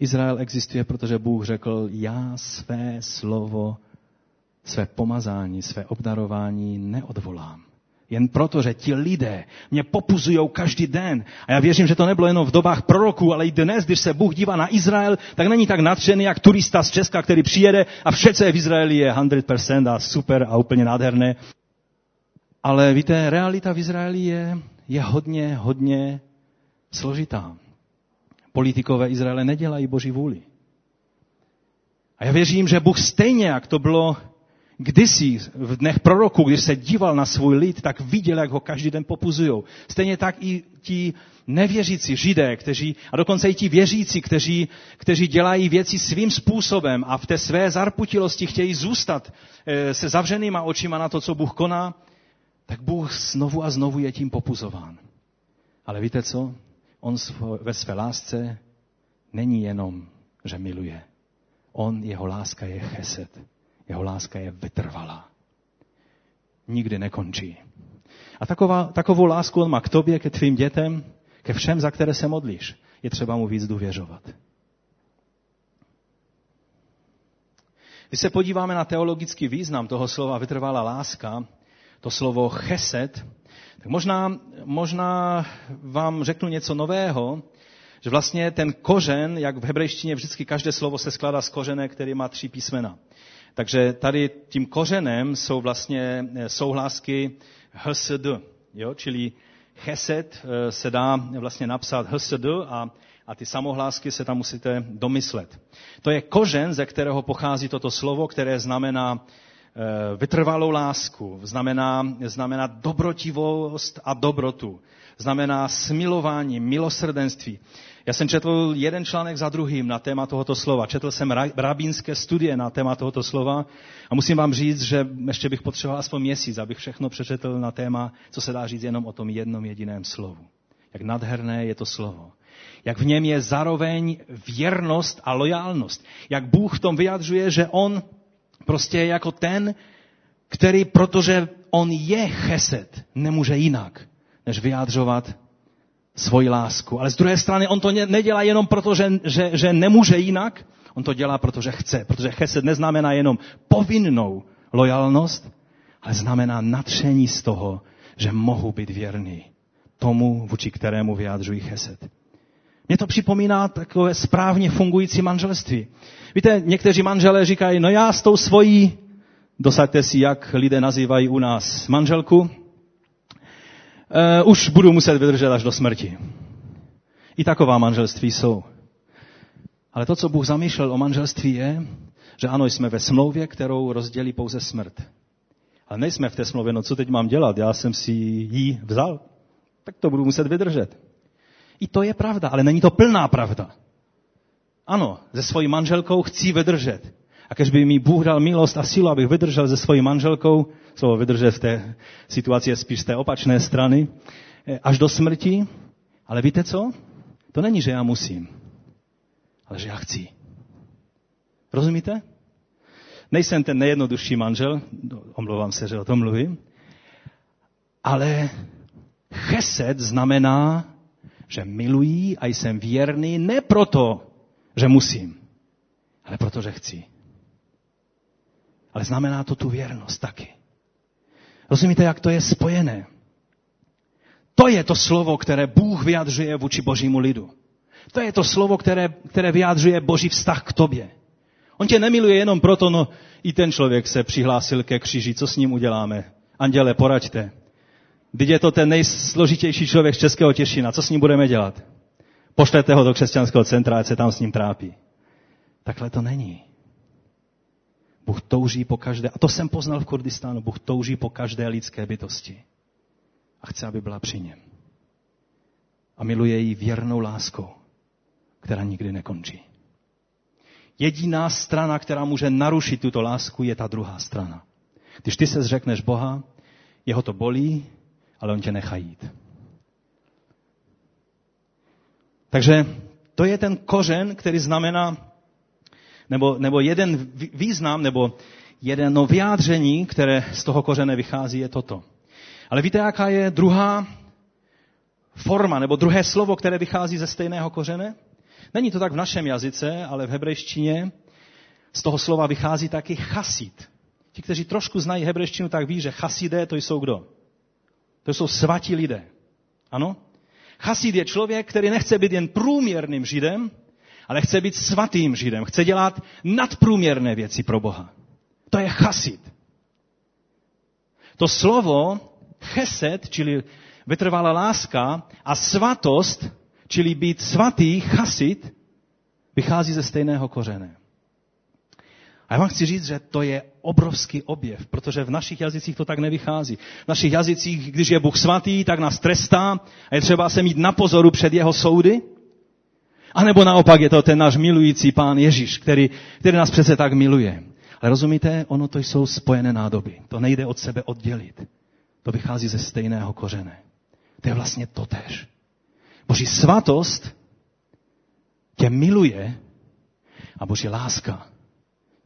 Izrael existuje, protože Bůh řekl, já své slovo, své pomazání, své obdarování neodvolám. Jen proto, že ti lidé mě popuzují každý den. A já věřím, že to nebylo jenom v dobách proroků, ale i dnes, když se Bůh dívá na Izrael, tak není tak nadšený, jak turista z Česka, který přijede a vše, co je v Izraeli, je 100% a super a úplně nádherné. Ale víte, realita v Izraeli je, je hodně, hodně složitá. Politikové Izraele nedělají boží vůli. A já věřím, že Bůh stejně, jak to bylo kdysi v dnech proroku, když se díval na svůj lid, tak viděl, jak ho každý den popuzují. Stejně tak i ti nevěřící židé, kteří, a dokonce i ti věřící, kteří, kteří dělají věci svým způsobem a v té své zarputilosti chtějí zůstat eh, se zavřenýma očima na to, co Bůh koná, tak Bůh znovu a znovu je tím popuzován. Ale víte co? On ve své lásce není jenom, že miluje. On, jeho láska je cheset. Jeho láska je vytrvalá. Nikdy nekončí. A taková, takovou lásku on má k tobě, ke tvým dětem, ke všem, za které se modlíš. Je třeba mu víc důvěřovat. Když se podíváme na teologický význam toho slova vytrvalá láska, to slovo chesed, tak možná, možná vám řeknu něco nového, že vlastně ten kořen, jak v hebrejštině vždycky každé slovo se skládá z kořene, který má tři písmena. Takže tady tím kořenem jsou vlastně eh, souhlásky hsd, jo? čili chesed eh, se dá vlastně napsat hsd a, a ty samohlásky se tam musíte domyslet. To je kořen, ze kterého pochází toto slovo, které znamená vytrvalou lásku, znamená, znamená dobrotivost a dobrotu, znamená smilování, milosrdenství. Já jsem četl jeden článek za druhým na téma tohoto slova. Četl jsem rabínské studie na téma tohoto slova a musím vám říct, že ještě bych potřeboval aspoň měsíc, abych všechno přečetl na téma, co se dá říct jenom o tom jednom jediném slovu. Jak nadherné je to slovo. Jak v něm je zároveň věrnost a lojálnost. Jak Bůh v tom vyjadřuje, že on prostě jako ten, který, protože on je cheset, nemůže jinak, než vyjádřovat svoji lásku. Ale z druhé strany on to nedělá jenom proto, že, že, že nemůže jinak, on to dělá, protože chce. Protože chesed neznamená jenom povinnou lojalnost, ale znamená natření z toho, že mohu být věrný tomu, vůči kterému vyjádřují chesed. Mně to připomíná takové správně fungující manželství. Víte, někteří manželé říkají, no já s tou svojí, dosaďte si, jak lidé nazývají u nás manželku, uh, už budu muset vydržet až do smrti. I taková manželství jsou. Ale to, co Bůh zamýšlel o manželství, je, že ano, jsme ve smlouvě, kterou rozdělí pouze smrt. Ale nejsme v té smlouvě, no co teď mám dělat? Já jsem si ji vzal, tak to budu muset vydržet. I to je pravda, ale není to plná pravda. Ano, se svojí manželkou chci vydržet. A když by mi Bůh dal milost a sílu, abych vydržel se svojí manželkou, co vydržet v té situaci je spíš z té opačné strany, eh, až do smrti. Ale víte co? To není, že já musím, ale že já chci. Rozumíte? Nejsem ten nejjednodušší manžel, omlouvám se, že o tom mluvím, ale chesed znamená, že miluji a jsem věrný ne proto, že musím, ale proto, že chci. Ale znamená to tu věrnost taky. Rozumíte, jak to je spojené? To je to slovo, které Bůh vyjadřuje vůči božímu lidu. To je to slovo, které, které vyjadřuje boží vztah k tobě. On tě nemiluje jenom proto, no i ten člověk se přihlásil ke kříži, co s ním uděláme? Anděle, poraďte. Teď je to ten nejsložitější člověk z Českého Těšina, co s ním budeme dělat? Pošlete ho do křesťanského centra, ať se tam s ním trápí. Takhle to není. Bůh touží po každé, a to jsem poznal v Kurdistánu, Bůh touží po každé lidské bytosti. A chce, aby byla při něm. A miluje ji věrnou láskou, která nikdy nekončí. Jediná strana, která může narušit tuto lásku, je ta druhá strana. Když ty se zřekneš Boha, jeho to bolí, ale on tě nechá jít. Takže to je ten kořen, který znamená nebo, nebo jeden význam, nebo jedno vyjádření, které z toho kořene vychází, je toto. Ale víte, jaká je druhá forma, nebo druhé slovo, které vychází ze stejného kořene? Není to tak v našem jazyce, ale v hebrejštině z toho slova vychází taky chasid. Ti, kteří trošku znají hebrejštinu, tak ví, že chasidé to jsou kdo? To jsou svatí lidé. Ano? Chasid je člověk, který nechce být jen průměrným židem, ale chce být svatým židem. Chce dělat nadprůměrné věci pro Boha. To je chasid. To slovo chesed, čili vytrvalá láska, a svatost, čili být svatý, chasid, vychází ze stejného kořene. A já vám chci říct, že to je obrovský objev, protože v našich jazycích to tak nevychází. V našich jazycích, když je Bůh svatý, tak nás trestá a je třeba se mít na pozoru před jeho soudy. A nebo naopak je to ten náš milující pán Ježíš, který, který nás přece tak miluje. Ale rozumíte, ono to jsou spojené nádoby. To nejde od sebe oddělit. To vychází ze stejného kořene. To je vlastně totéž. Boží svatost tě miluje a Boží láska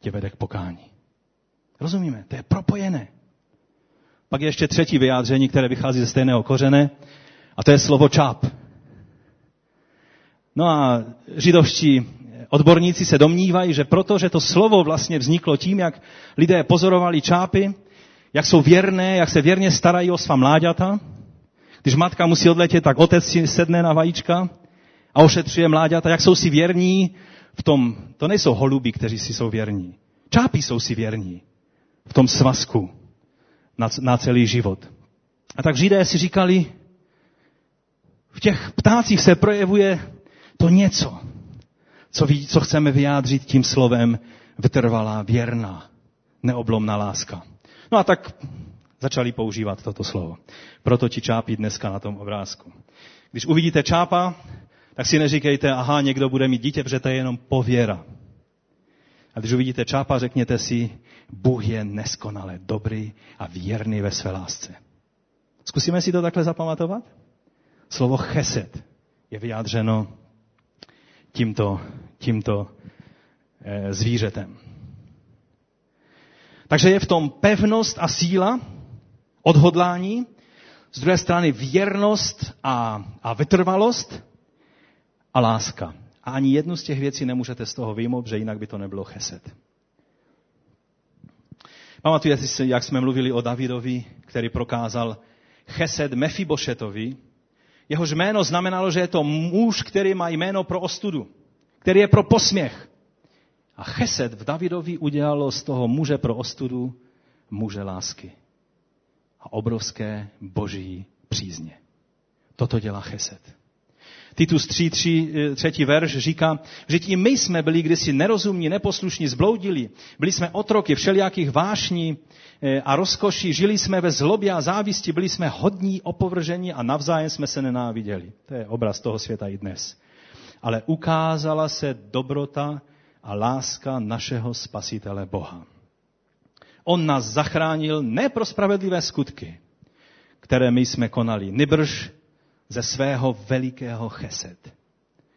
tě vede k pokání. Rozumíme? To je propojené. Pak je ještě třetí vyjádření, které vychází ze stejného kořene, a to je slovo čáp. No a židovští odborníci se domnívají, že proto, že to slovo vlastně vzniklo tím, jak lidé pozorovali čápy, jak jsou věrné, jak se věrně starají o svá mláďata. Když matka musí odletět, tak otec si sedne na vajíčka a ošetřuje mláďata, jak jsou si věrní v tom, to nejsou holuby, kteří si jsou věrní. Čápy jsou si věrní v tom svazku na, na celý život. A tak Židé si říkali, v těch ptácích se projevuje to něco, co, ví, co chceme vyjádřit tím slovem vytrvalá, věrná, neoblomná láska. No a tak začali používat toto slovo. Proto ti čápí dneska na tom obrázku. Když uvidíte čápa, tak si neříkejte, aha, někdo bude mít dítě, protože to je jenom pověra. A když uvidíte čápa, řekněte si, Bůh je neskonale dobrý a věrný ve své lásce. Zkusíme si to takhle zapamatovat? Slovo chesed je vyjádřeno tímto, tímto e, zvířetem. Takže je v tom pevnost a síla, odhodlání, z druhé strany věrnost a, a vytrvalost a láska. A ani jednu z těch věcí nemůžete z toho vyjmout, že jinak by to nebylo chesed. Pamatujete si, jak jsme mluvili o Davidovi, který prokázal chesed Mefibošetovi. Jehož jméno znamenalo, že je to muž, který má jméno pro ostudu, který je pro posměch. A chesed v Davidovi udělalo z toho muže pro ostudu muže lásky. A obrovské boží přízně. Toto dělá chesed. Titus 3, 3, třetí verš říká, že i my jsme byli kdysi nerozumní, neposlušní, zbloudili. Byli jsme otroky všelijakých vášní eh, a rozkoší, žili jsme ve zlobě a závisti, byli jsme hodní, opovržení a navzájem jsme se nenáviděli. To je obraz toho světa i dnes. Ale ukázala se dobrota a láska našeho spasitele Boha. On nás zachránil ne pro spravedlivé skutky, které my jsme konali, nebrž ze svého velikého chesed.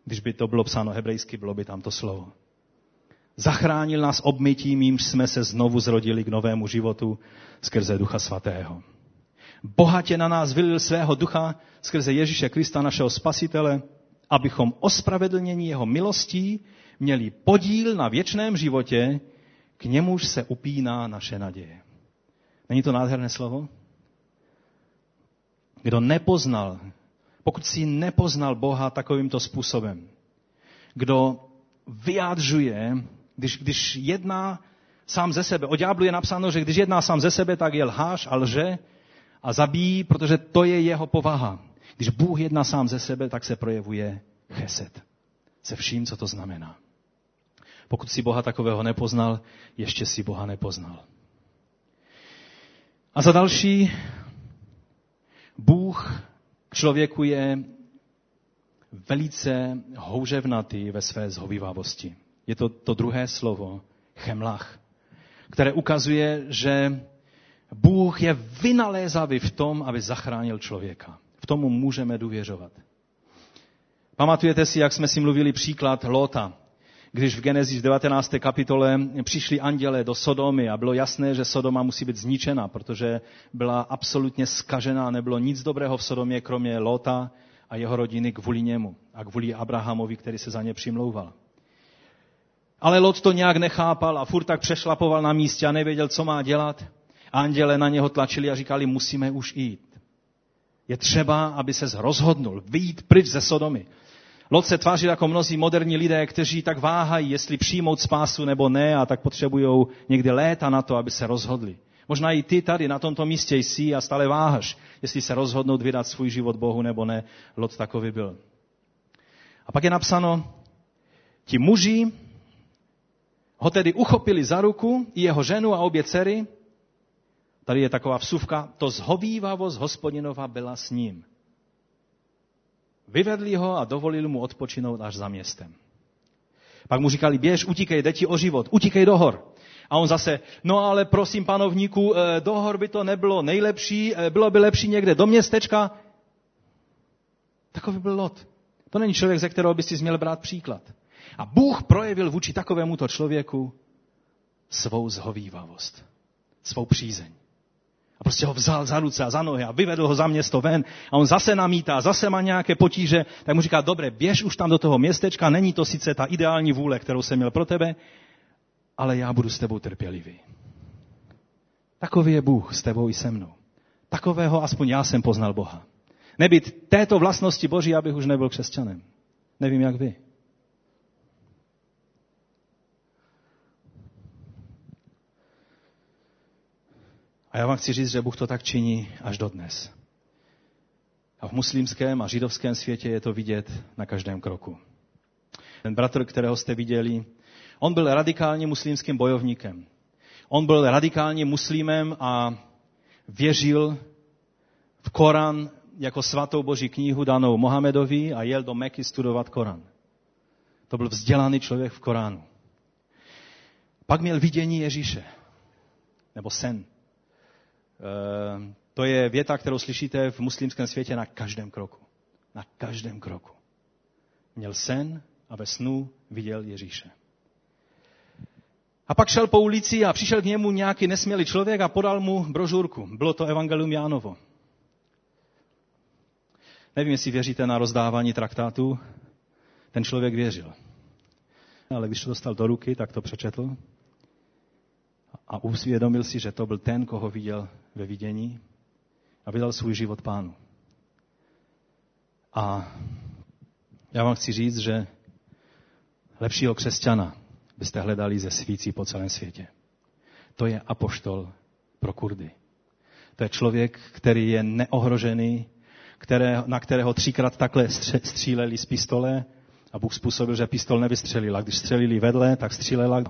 Když by to bylo psáno hebrejsky, bylo by tam to slovo. Zachránil nás obmytím, jímž jsme se znovu zrodili k novému životu skrze Ducha Svatého. Bohatě na nás vylil svého ducha skrze Ježíše Krista, našeho spasitele, abychom ospravedlnění jeho milostí měli podíl na věčném životě, k němuž se upíná naše naděje. Není to nádherné slovo? Kdo nepoznal pokud si nepoznal Boha takovýmto způsobem, kdo vyjádřuje, když, když jedná sám ze sebe, o ďáblu je napsáno, že když jedná sám ze sebe, tak je lhář a lže a zabíjí, protože to je jeho povaha. Když Bůh jedná sám ze sebe, tak se projevuje chesed. Se vším, co to znamená. Pokud si Boha takového nepoznal, ještě si Boha nepoznal. A za další, Bůh člověku je velice houževnatý ve své zhovivavosti. Je to to druhé slovo, chemlach, které ukazuje, že Bůh je vynalézavý v tom, aby zachránil člověka. V tomu můžeme důvěřovat. Pamatujete si, jak jsme si mluvili příklad Lota, když v Genesis 19. kapitole přišli anděle do Sodomy a bylo jasné, že Sodoma musí být zničena, protože byla absolutně skažená, nebylo nic dobrého v Sodomě, kromě Lota a jeho rodiny kvůli němu a kvůli Abrahamovi, který se za ně přimlouval. Ale Lot to nějak nechápal a furt tak přešlapoval na místě a nevěděl, co má dělat. Anděle na něho tlačili a říkali, musíme už jít. Je třeba, aby se rozhodnul, vyjít pryč ze Sodomy. Lot se tváří jako mnozí moderní lidé, kteří tak váhají, jestli přijmout spásu nebo ne a tak potřebují někdy léta na to, aby se rozhodli. Možná i ty tady na tomto místě jsi a stále váhaš, jestli se rozhodnout vydat svůj život Bohu nebo ne. Lot takový byl. A pak je napsáno, ti muži ho tedy uchopili za ruku, i jeho ženu a obě dcery. Tady je taková vsuvka, to zhovývavost hospodinova byla s ním. Vyvedli ho a dovolili mu odpočinout až za městem. Pak mu říkali, běž, utíkej, jde ti o život, utíkej do hor. A on zase, no ale prosím panovníku, eh, do hor by to nebylo nejlepší, eh, bylo by lepší někde do městečka. Takový byl Lot. To není člověk, ze kterého by si měl brát příklad. A Bůh projevil vůči takovémuto člověku svou zhovývavost, svou přízeň. A prostě ho vzal za ruce a za nohy a vyvedl ho za město ven a on zase namítá, zase má nějaké potíže, tak mu říká, dobré, běž už tam do toho městečka, není to sice ta ideální vůle, kterou jsem měl pro tebe, ale já budu s tebou trpělivý. Takový je Bůh s tebou i se mnou. Takového aspoň já jsem poznal Boha. Nebyt této vlastnosti Boží, abych už nebyl křesťanem. Nevím, jak vy. A já vám chci říct, že Bůh to tak činí až do dnes. A v muslimském a židovském světě je to vidět na každém kroku. Ten bratr, kterého jste viděli, on byl radikálně muslimským bojovníkem. On byl radikálně muslimem a věřil v Koran jako svatou boží knihu danou Mohamedovi a jel do Meky studovat Koran. To byl vzdělaný člověk v Koránu. Pak měl vidění Ježíše, nebo sen. Eh, to je věta, kterou slyšíte v muslimském světě na každém kroku. Na každém kroku. Měl sen a ve snu viděl Ježíše. A pak šel po ulici a přišel k němu nějaký nesmělý člověk a podal mu brožurku. Bylo to Evangelium Jánovo. Nevím, jestli věříte na rozdávání traktátů. Ten člověk věřil. Ale když to dostal do ruky, tak to přečetl a usvědomil si, že to byl ten, koho viděl ve vidění a vydal svůj život pánu. A já vám chci říct, že lepšího křesťana byste hledali ze svící po celém světě. To je apoštol pro Kurdy. To je člověk, který je neohrožený, které, na kterého třikrát takhle stříleli z pistole a Bůh způsobil, že pistol nevystřelila. Když střelili vedle, tak střílela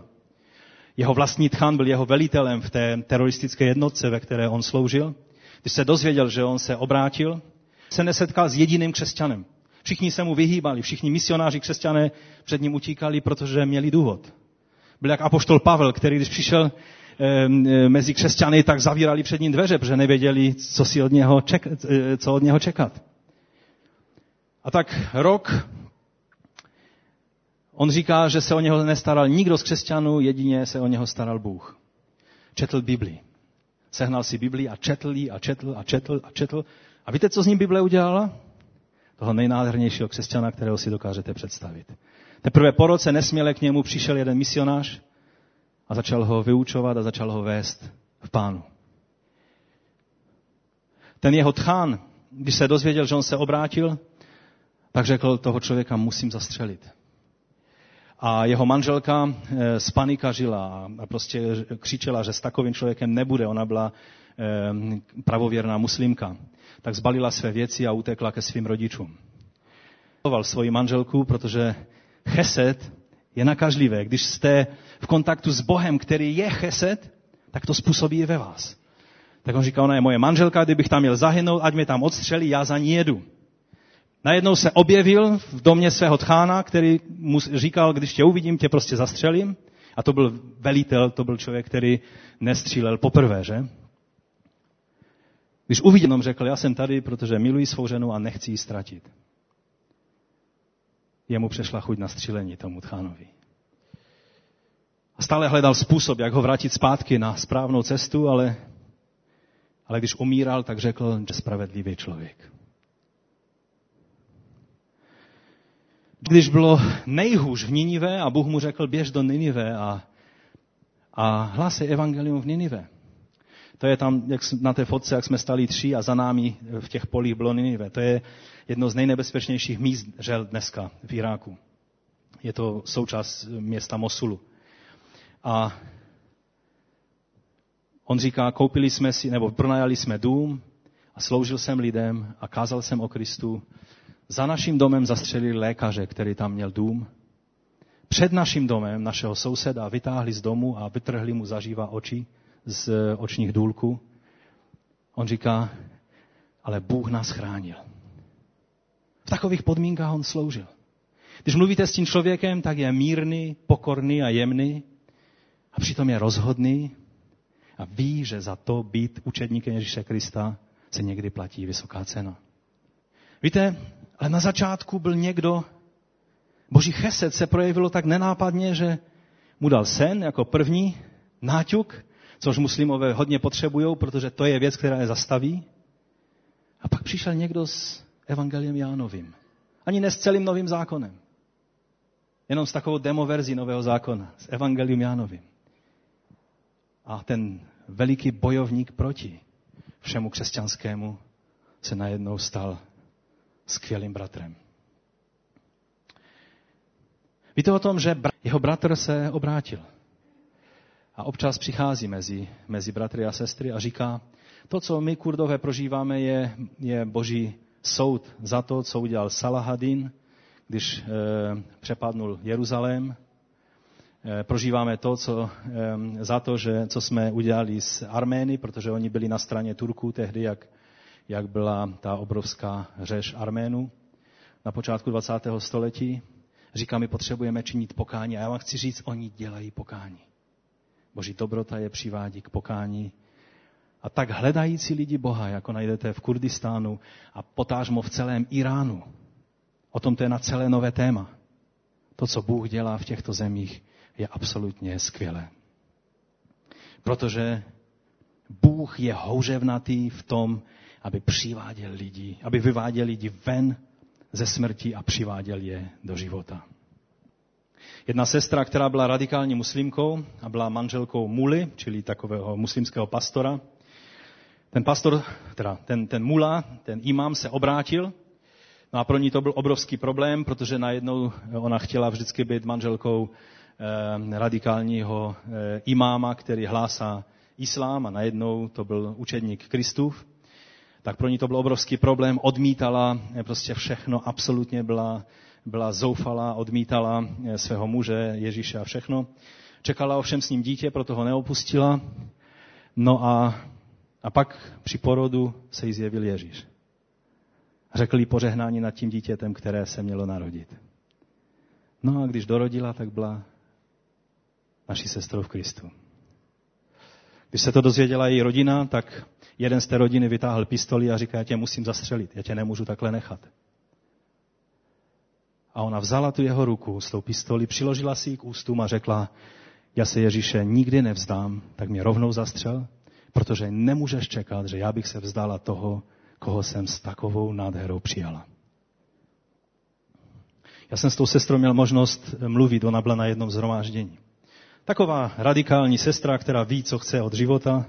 jeho vlastní tchan byl jeho velitelem v té teroristické jednotce, ve které on sloužil. Když se dozvěděl, že on se obrátil, se nesetkal s jediným křesťanem. Všichni se mu vyhýbali, všichni misionáři křesťané před ním utíkali, protože měli důvod. Byl jak apoštol Pavel, který když přišel mezi křesťany, tak zavírali před ním dveře, protože nevěděli, co, si od něho ček, e, co od něho čekat. A tak rok On říká, že se o něho nestaral nikdo z křesťanů, jedině se o něho staral Bůh. Četl Bibli. Sehnal si Bibli a četl ji a četl a četl a četl. A víte, co s ním Bible udělala? Toho nejnádhernějšího křesťana, kterého si dokážete představit. Teprve po roce nesměle k němu přišel jeden misionář a začal ho vyučovat a začal ho vést v pánu. Ten jeho tchán, když se dozvěděl, že on se obrátil, tak řekl, toho člověka musím zastřelit. A jeho manželka spanikařila eh, a prostě křičela, že s takovým člověkem nebude. Ona byla eh, pravověrná muslimka. Tak zbalila své věci a utekla ke svým rodičům. svoji manželku, protože cheset je nakažlivé. Když jste v kontaktu s Bohem, který je cheset, tak to způsobí i ve vás. Tak on říká, ona je moje manželka, kdybych tam měl zahynout, ať mě tam odstřelí, já za ní jedu. Najednou se objevil v domě svého tchána, který mu říkal, když tě uvidím, tě prostě zastřelím. A to byl velitel, to byl člověk, který nestřílel poprvé, že? Když uviděl, on řekl, já jsem tady, protože miluji svou ženu a nechci ji ztratit. Jemu přešla chuť na střílení tomu tchánovi. A stále hledal způsob, jak ho vrátit zpátky na správnou cestu, ale, ale když umíral, tak řekl, že spravedlivý člověk. Když bylo nejhůř v Ninive a Bůh mu řekl, běž do Ninive a, a hlásej evangelium v Ninive. To je tam jak na té fotce, jak jsme stali tři a za námi v těch polích bylo Ninive. To je jedno z nejnebezpečnějších míst žel dneska v Iráku. Je to součást města Mosulu. A on říká, koupili jsme si, nebo pronajali jsme dům a sloužil jsem lidem a kázal jsem o Kristu. Za naším domem zastřelili lékaře, který tam měl dům. Před naším domem našeho souseda vytáhli z domu a vytrhli mu zaživa oči z očních důlků. On říká, ale Bůh nás chránil. V takových podmínkách on sloužil. Když mluvíte s tím člověkem, tak je mírný, pokorný a jemný a přitom je rozhodný a ví, že za to být učedníkem Ježíše Krista se někdy platí vysoká cena. Víte, ale na začátku byl někdo, boží chesed se projevilo tak nenápadně, že mu dal sen jako první, náťuk, což muslimové hodně potřebují, protože to je věc, která je zastaví. A pak přišel někdo s evangeliem Jánovým. Ani ne s celým novým zákonem. Jenom s takovou demoverzí nového zákona, s evangelium Jánovým. A ten veliký bojovník proti všemu křesťanskému se najednou stal skvělým bratrem. Víte o tom, že jeho bratr se obrátil. A občas přichází mezi, mezi bratry a sestry a říká, to, co my kurdové prožíváme, je, je boží soud za to, co udělal Salahadin, když e, přepadnul Jeruzalém. E, prožíváme to, co, e, za to, že, co jsme udělali s Armény, protože oni byli na straně Turků tehdy, jak, jak byla ta obrovská řeš Arménů na počátku 20. století. Říká, my potřebujeme činit pokání. A já vám chci říct, oni dělají pokání. Boží dobrota je přivádí k pokání. A tak hledající lidi Boha, jako najdete v Kurdistánu a potážmo v celém Iránu, o tom to je na celé nové téma. To, co Bůh dělá v těchto zemích, je absolutně skvělé. Protože Bůh je houževnatý v tom, aby přiváděl lidi, aby vyváděl lidi ven ze smrti a přiváděl je do života. Jedna sestra, která byla radikální muslimkou a byla manželkou muly, čili takového muslimského pastora, ten pastor, teda ten, ten mula, ten imám se obrátil No a pro ní to byl obrovský problém, protože najednou ona chtěla vždycky být manželkou eh, radikálního eh, imáma, který hlásá islám a najednou to byl učedník Kristův. Tak pro ní to byl obrovský problém, odmítala eh, prostě všechno, absolutně byla, byla zoufalá, odmítala eh, svého muže Ježíše a všechno. Čekala ovšem s ním dítě, proto ho neopustila. No a, a pak při porodu se jí zjevil Ježíš řekli požehnání nad tím dítětem, které se mělo narodit. No a když dorodila, tak byla naší sestrou v Kristu. Když se to dozvěděla její rodina, tak jeden z té rodiny vytáhl pistoli a říká, já tě musím zastřelit, já tě nemůžu takhle nechat. A ona vzala tu jeho ruku s tou pistoli, přiložila si ji k ústům a řekla, já se Ježíše nikdy nevzdám, tak mě rovnou zastřel, protože nemůžeš čekat, že já bych se vzdala toho, koho jsem s takovou nádherou přijala. Já jsem s tou sestrou měl možnost mluvit, ona byla na jednom zhromáždění. Taková radikální sestra, která ví, co chce od života.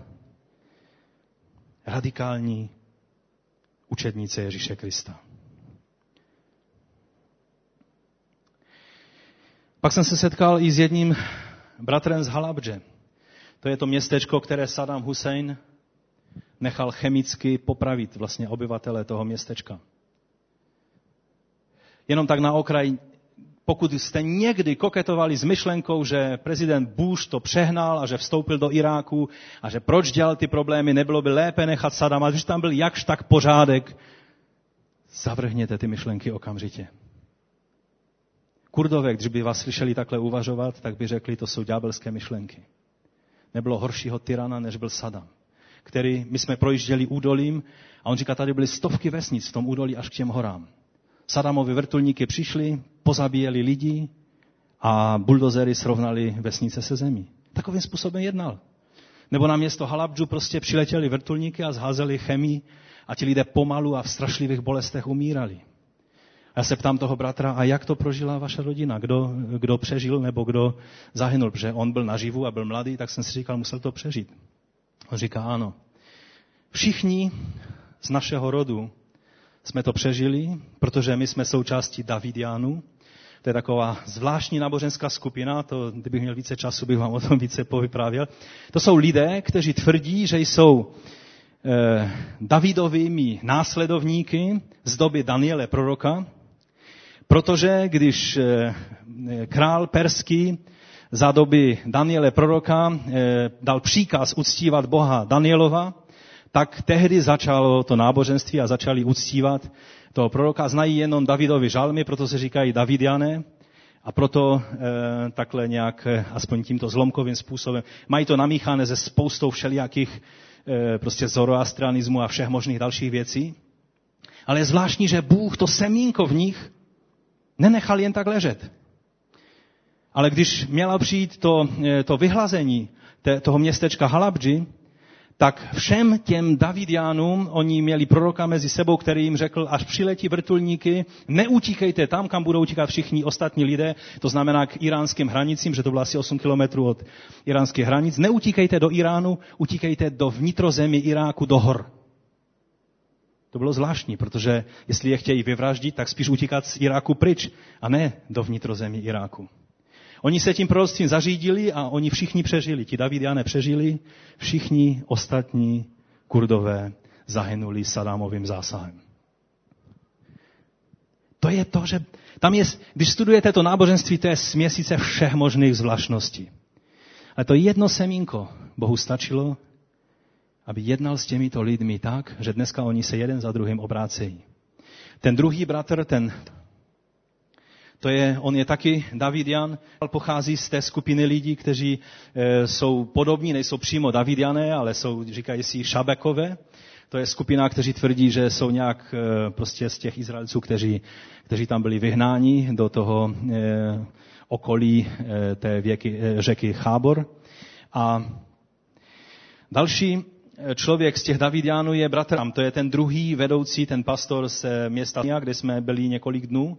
Radikální učednice Ježíše Krista. Pak jsem se setkal i s jedním bratrem z Halabže. To je to městečko, které Saddam Hussein nechal chemicky popravit vlastně obyvatele toho městečka. Jenom tak na okraj, pokud jste někdy koketovali s myšlenkou, že prezident Bush to přehnal a že vstoupil do Iráku a že proč dělal ty problémy, nebylo by lépe nechat Sadama, když tam byl jakž tak pořádek, zavrhněte ty myšlenky okamžitě. Kurdové, když by vás slyšeli takhle uvažovat, tak by řekli, to jsou ďábelské myšlenky. Nebylo horšího tyrana, než byl Sadam který my jsme projížděli údolím a on říká, tady byly stovky vesnic v tom údolí až k těm horám. Sadamovi vrtulníky přišli, pozabíjeli lidi a buldozery srovnali vesnice se zemí. Takovým způsobem jednal. Nebo na město Halabdžu prostě přiletěli vrtulníky a zházeli chemii a ti lidé pomalu a v strašlivých bolestech umírali. Já se ptám toho bratra, a jak to prožila vaše rodina? Kdo, kdo přežil nebo kdo zahynul? Protože on byl naživu a byl mladý, tak jsem si říkal, musel to přežít. On říká, ano. Všichni z našeho rodu jsme to přežili, protože my jsme součástí Davidianu. To je taková zvláštní náboženská skupina, to, kdybych měl více času, bych vám o tom více povyprávěl. To jsou lidé, kteří tvrdí, že jsou eh, Davidovými následovníky z doby Daniele proroka, protože když eh, král perský za doby Daniele proroka eh, dal příkaz uctívat Boha Danielova, tak tehdy začalo to náboženství a začali uctívat toho proroka. Znají jenom Davidovi žalmy, proto se říkají Davidiané. A proto e, takhle nějak, e, aspoň tímto zlomkovým způsobem, mají to namíchané se spoustou všelijakých e, prostě zoroastrianismu a všech možných dalších věcí. Ale je zvláštní, že Bůh to semínko v nich nenechal jen tak ležet. Ale když měla přijít to, to vyhlazení toho městečka Halabji, tak všem těm Davidiánům oni měli proroka mezi sebou, který jim řekl, až přiletí vrtulníky, neutíkejte tam, kam budou utíkat všichni ostatní lidé, to znamená k iránským hranicím, že to bylo asi 8 kilometrů od iránských hranic, neutíkejte do Iránu, utíkejte do vnitrozemí Iráku, do hor. To bylo zvláštní, protože jestli je chtějí vyvraždit, tak spíš utíkat z Iráku pryč a ne do vnitrozemí Iráku. Oni se tím proroctvím zařídili a oni všichni přežili. Ti Davidiané přežili, všichni ostatní kurdové zahynuli Sadámovým zásahem. To je to, že tam je, když studujete to náboženství, to je směsice všech možných zvláštností. Ale to jedno semínko Bohu stačilo, aby jednal s těmito lidmi tak, že dneska oni se jeden za druhým obrácejí. Ten druhý bratr, ten to je, on je taky Davidian, pochází z té skupiny lidí, kteří e, jsou podobní, nejsou přímo Davidiané, ale jsou, říkají si, Šabekové. To je skupina, kteří tvrdí, že jsou nějak e, prostě z těch Izraelců, kteří, kteří tam byli vyhnáni do toho e, okolí e, té věky, e, řeky Chábor. A další člověk z těch Davidianů je bratr To je ten druhý vedoucí, ten pastor z města, kde jsme byli několik dnů.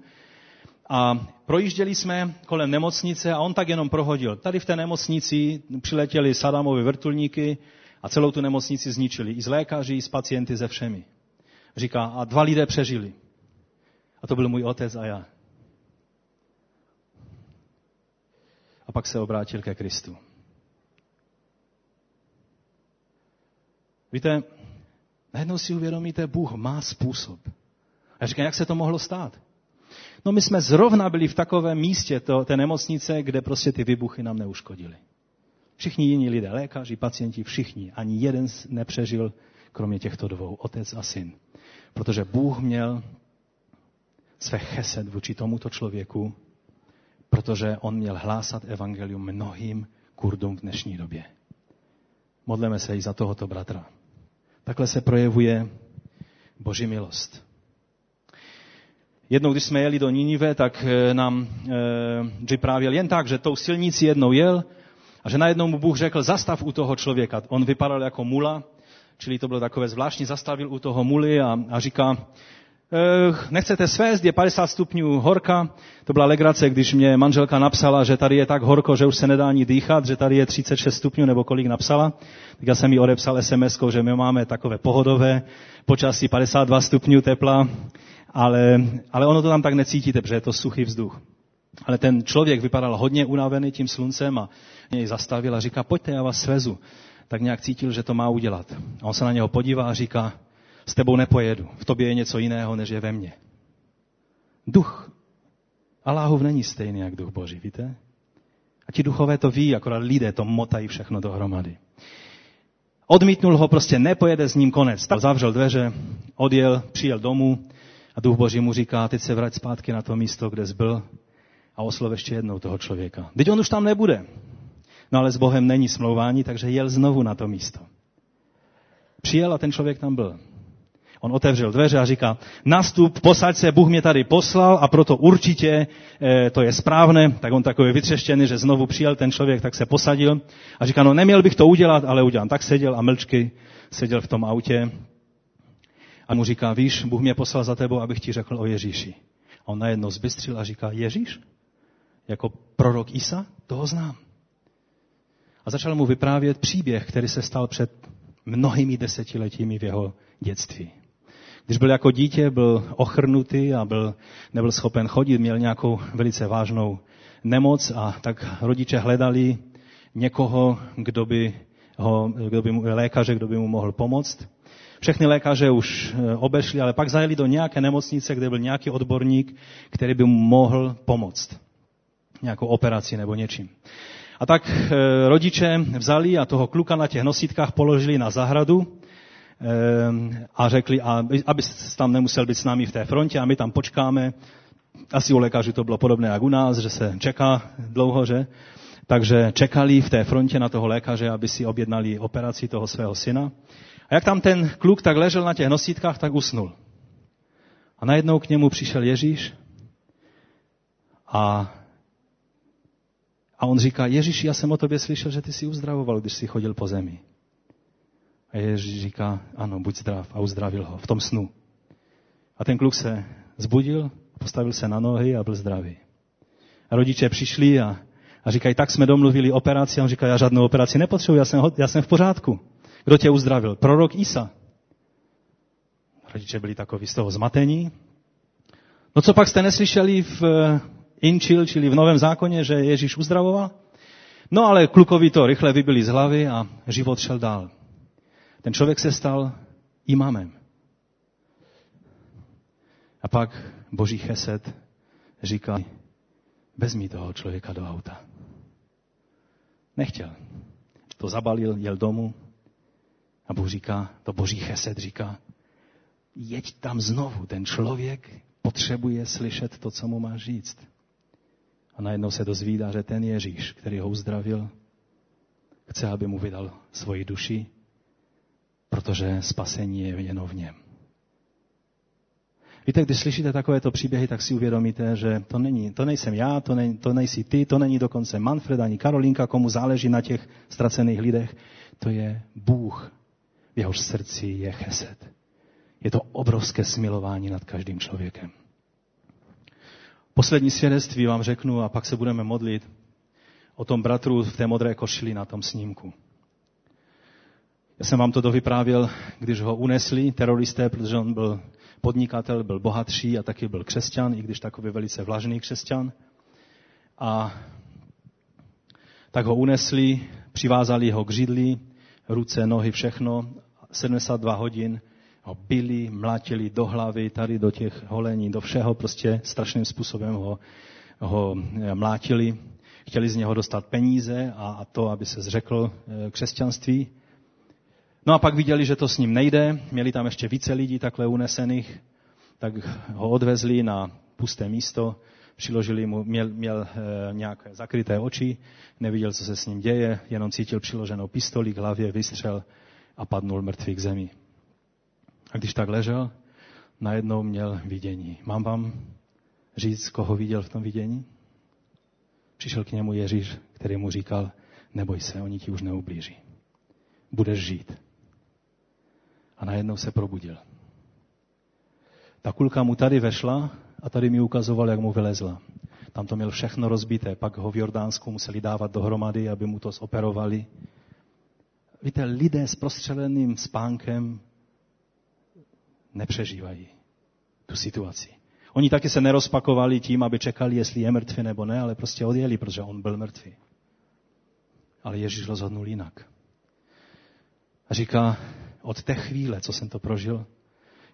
A projížděli jsme kolem nemocnice a on tak jenom prohodil. Tady v té nemocnici přiletěli Sadamovi vrtulníky a celou tu nemocnici zničili. I z lékaři, i z pacienty, ze všemi. Říká, a dva lidé přežili. A to byl můj otec a já. A pak se obrátil ke Kristu. Víte, najednou si uvědomíte, Bůh má způsob. A já říkám, jak se to mohlo stát? No my jsme zrovna byli v takovém místě to, té nemocnice, kde prostě ty vybuchy nám neuškodily. Všichni jiní lidé, lékaři, pacienti, všichni. Ani jeden nepřežil, kromě těchto dvou, otec a syn. Protože Bůh měl své chesed vůči tomuto člověku, protože on měl hlásat evangelium mnohým Kurdům v dnešní době. Modleme se i za tohoto bratra. Takhle se projevuje Boží milost. Jednou, když jsme jeli do Ninive, tak eh, nám e, vyprávěl jen tak, že tou silnicí jednou jel a že najednou mu Bůh řekl, zastav u toho člověka. On vypadal jako mula, čili to bylo takové zvláštní, zastavil u toho muly a, a říká, nechcete svést, je 50 stupňů horka. To byla legrace, když mě manželka napsala, že tady je tak horko, že už se nedá ani dýchat, že tady je 36 stupňů, nebo kolik napsala. Tak já jsem jí odepsal sms že my máme takové pohodové počasí 52 stupňů tepla ale, ale ono to tam tak necítíte, protože je to suchý vzduch. Ale ten člověk vypadal hodně unavený tím sluncem a něj zastavil a říká, pojďte, já vás svezu. Tak nějak cítil, že to má udělat. A on se na něho podívá a říká, s tebou nepojedu, v tobě je něco jiného, než je ve mně. Duch Aláhův není stejný jak duch Boží, víte? A ti duchové to ví, akorát lidé to motají všechno dohromady. Odmítnul ho, prostě nepojede s ním konec. Tak zavřel dveře, odjel, přijel domů a duch Boží mu říká, teď se vrať zpátky na to místo, kde jsi byl a oslov ještě jednou toho člověka. Teď on už tam nebude. No ale s Bohem není smlouvání, takže jel znovu na to místo. Přijel a ten člověk tam byl. On otevřel dveře a říká, nastup, posaď se, Bůh mě tady poslal a proto určitě e, to je správné. Tak on takový vytřeštěný, že znovu přijel ten člověk, tak se posadil a říká, no neměl bych to udělat, ale udělám. Tak seděl a mlčky seděl v tom autě a mu říká, víš, Bůh mě poslal za tebou, abych ti řekl o Ježíši. A on najednou zbystřil a říká, Ježíš? Jako prorok Isa? Toho znám. A začal mu vyprávět příběh, který se stal před mnohými desetiletími v jeho dětství. Když byl jako dítě, byl ochrnutý a byl, nebyl schopen chodit, měl nějakou velice vážnou nemoc a tak rodiče hledali někoho, kdo by, ho, kdo by mu, lékaře, kdo by mu mohl pomoct. Všechny lékaře už eh, obešli, ale pak zajeli do nějaké nemocnice, kde byl nějaký odborník, který by mu mohl pomoct. Nějakou operaci nebo něčím. A tak eh, rodiče vzali a toho kluka na těch nosítkách položili na zahradu a řekli, aby tam nemusel být s námi v té frontě a my tam počkáme. Asi u lékařů to bylo podobné jak u nás, že se čeká dlouho, že? Takže čekali v té frontě na toho lékaře, aby si objednali operaci toho svého syna. A jak tam ten kluk tak ležel na těch nosítkách, tak usnul. A najednou k němu přišel Ježíš a, a on říká, Ježíši, já jsem o tobě slyšel, že ty jsi uzdravoval, když jsi chodil po zemi. A Ježíš říká, ano, buď zdrav a uzdravil ho v tom snu. A ten kluk se zbudil, postavil se na nohy a byl zdravý. A rodiče přišli a, a říkají, tak jsme domluvili operaci. A on říká, já žádnou operaci nepotřebuji, já jsem, já jsem v pořádku. Kdo tě uzdravil? Prorok Isa. Rodiče byli takový z toho zmatení. No co pak jste neslyšeli v eh, Inčil, čili v Novém zákoně, že Ježíš uzdravoval? No ale klukovi to rychle vybili z hlavy a život šel dál. Ten člověk se stal imamem. A pak boží cheset říká, vezmi toho člověka do auta. Nechtěl. To zabalil, jel domů, a Bůh říká, to boží cheset říká, jeď tam znovu, ten člověk potřebuje slyšet to, co mu má říct. A najednou se dozvídá, že ten Ježíš, který ho uzdravil, chce, aby mu vydal svoji duši, protože spasení je jen v něm. Víte, když slyšíte takovéto příběhy, tak si uvědomíte, že to, není, to nejsem já, to, ne, to nejsi ty, to není dokonce Manfred ani Karolinka, komu záleží na těch ztracených lidech. To je Bůh, v jehož srdci je cheset. Je to obrovské smilování nad každým člověkem. Poslední svědectví vám řeknu a pak se budeme modlit o tom bratru v té modré košili na tom snímku. Já jsem vám to dovyprávěl, když ho unesli teroristé, protože on byl podnikatel, byl bohatší a taky byl křesťan, i když takový velice vlažný křesťan. A tak ho unesli, přivázali ho k židli, ruce, nohy, všechno 72 hodin ho byli, mlátili do hlavy, tady do těch holení, do všeho, prostě strašným způsobem ho, ho eh, mlátili. Chtěli z něho dostat peníze a, a to, aby se zřekl eh, křesťanství. No a pak viděli, že to s ním nejde, měli tam ještě více lidí takhle unesených, tak ho odvezli na pusté místo, přiložili mu, měl, měl e, nějaké zakryté oči, neviděl, co se s ním děje, jenom cítil přiloženou pistoli k hlavě, vystřel a padnul mrtvý k zemi. A když tak ležel, najednou měl vidění. Mám vám říct, koho viděl v tom vidění? Přišel k němu Ježíš, který mu říkal, neboj se, oni ti už neublíží. Budeš žít. A najednou se probudil. Ta kulka mu tady vešla a tady mi ukazoval, jak mu vylezla. Tam to měl všechno rozbité, pak ho v Jordánsku museli dávat dohromady, aby mu to zoperovali. Víte, lidé s prostřeleným spánkem nepřežívají tu situaci. Oni taky se nerozpakovali tím, aby čekali, jestli je mrtvý nebo ne, ale prostě odjeli, protože on byl mrtvý. Ale Ježíš rozhodnul jinak. A říká, od té chvíle, co jsem to prožil,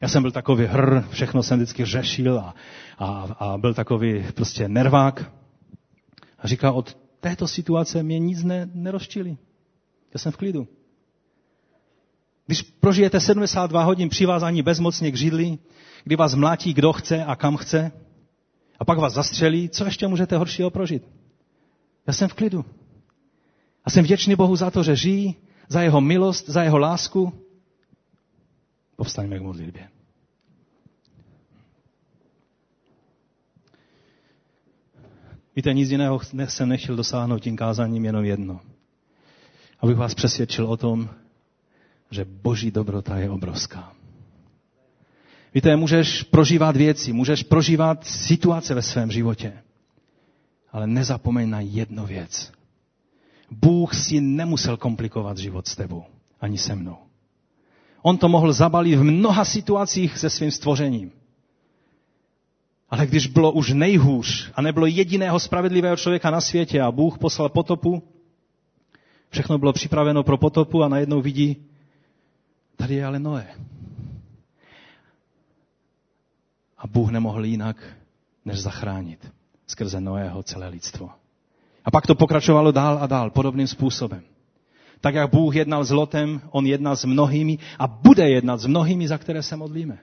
já jsem byl takový hr, všechno jsem vždycky řešil a, a, a byl takový prostě nervák. A říká, od této situace mě nic ne, nerozčili. Já jsem v klidu. Když prožijete 72 hodin přivázání bezmocně k židli, kdy vás mlátí kdo chce a kam chce, a pak vás zastřelí, co ještě můžete horšího prožít? Já jsem v klidu. A jsem vděčný Bohu za to, že žijí, za jeho milost, za jeho lásku. Povstaňme k modlitbě. Víte, nic jiného jsem nechtěl dosáhnout tím kázáním, jenom jedno – abych vás přesvědčil o tom, že boží dobrota je obrovská. Víte, můžeš prožívat věci, můžeš prožívat situace ve svém životě. Ale nezapomeň na jednu věc. Bůh si nemusel komplikovat život s tebou, ani se mnou. On to mohl zabalit v mnoha situacích se svým stvořením. Ale když bylo už nejhůř a nebylo jediného spravedlivého člověka na světě a Bůh poslal potopu, všechno bylo připraveno pro potopu a najednou vidí, tady je ale Noé. A Bůh nemohl jinak, než zachránit skrze Noého celé lidstvo. A pak to pokračovalo dál a dál, podobným způsobem. Tak jak Bůh jednal s Lotem, on jednal s mnohými a bude jednat s mnohými, za které se modlíme.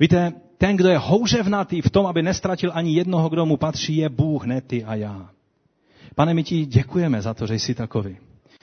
Víte, ten, kdo je houževnatý v tom, aby nestratil ani jednoho, kdo mu patří, je Bůh, ne ty a já. Pane, my ti děkujeme za to, že jsi takový.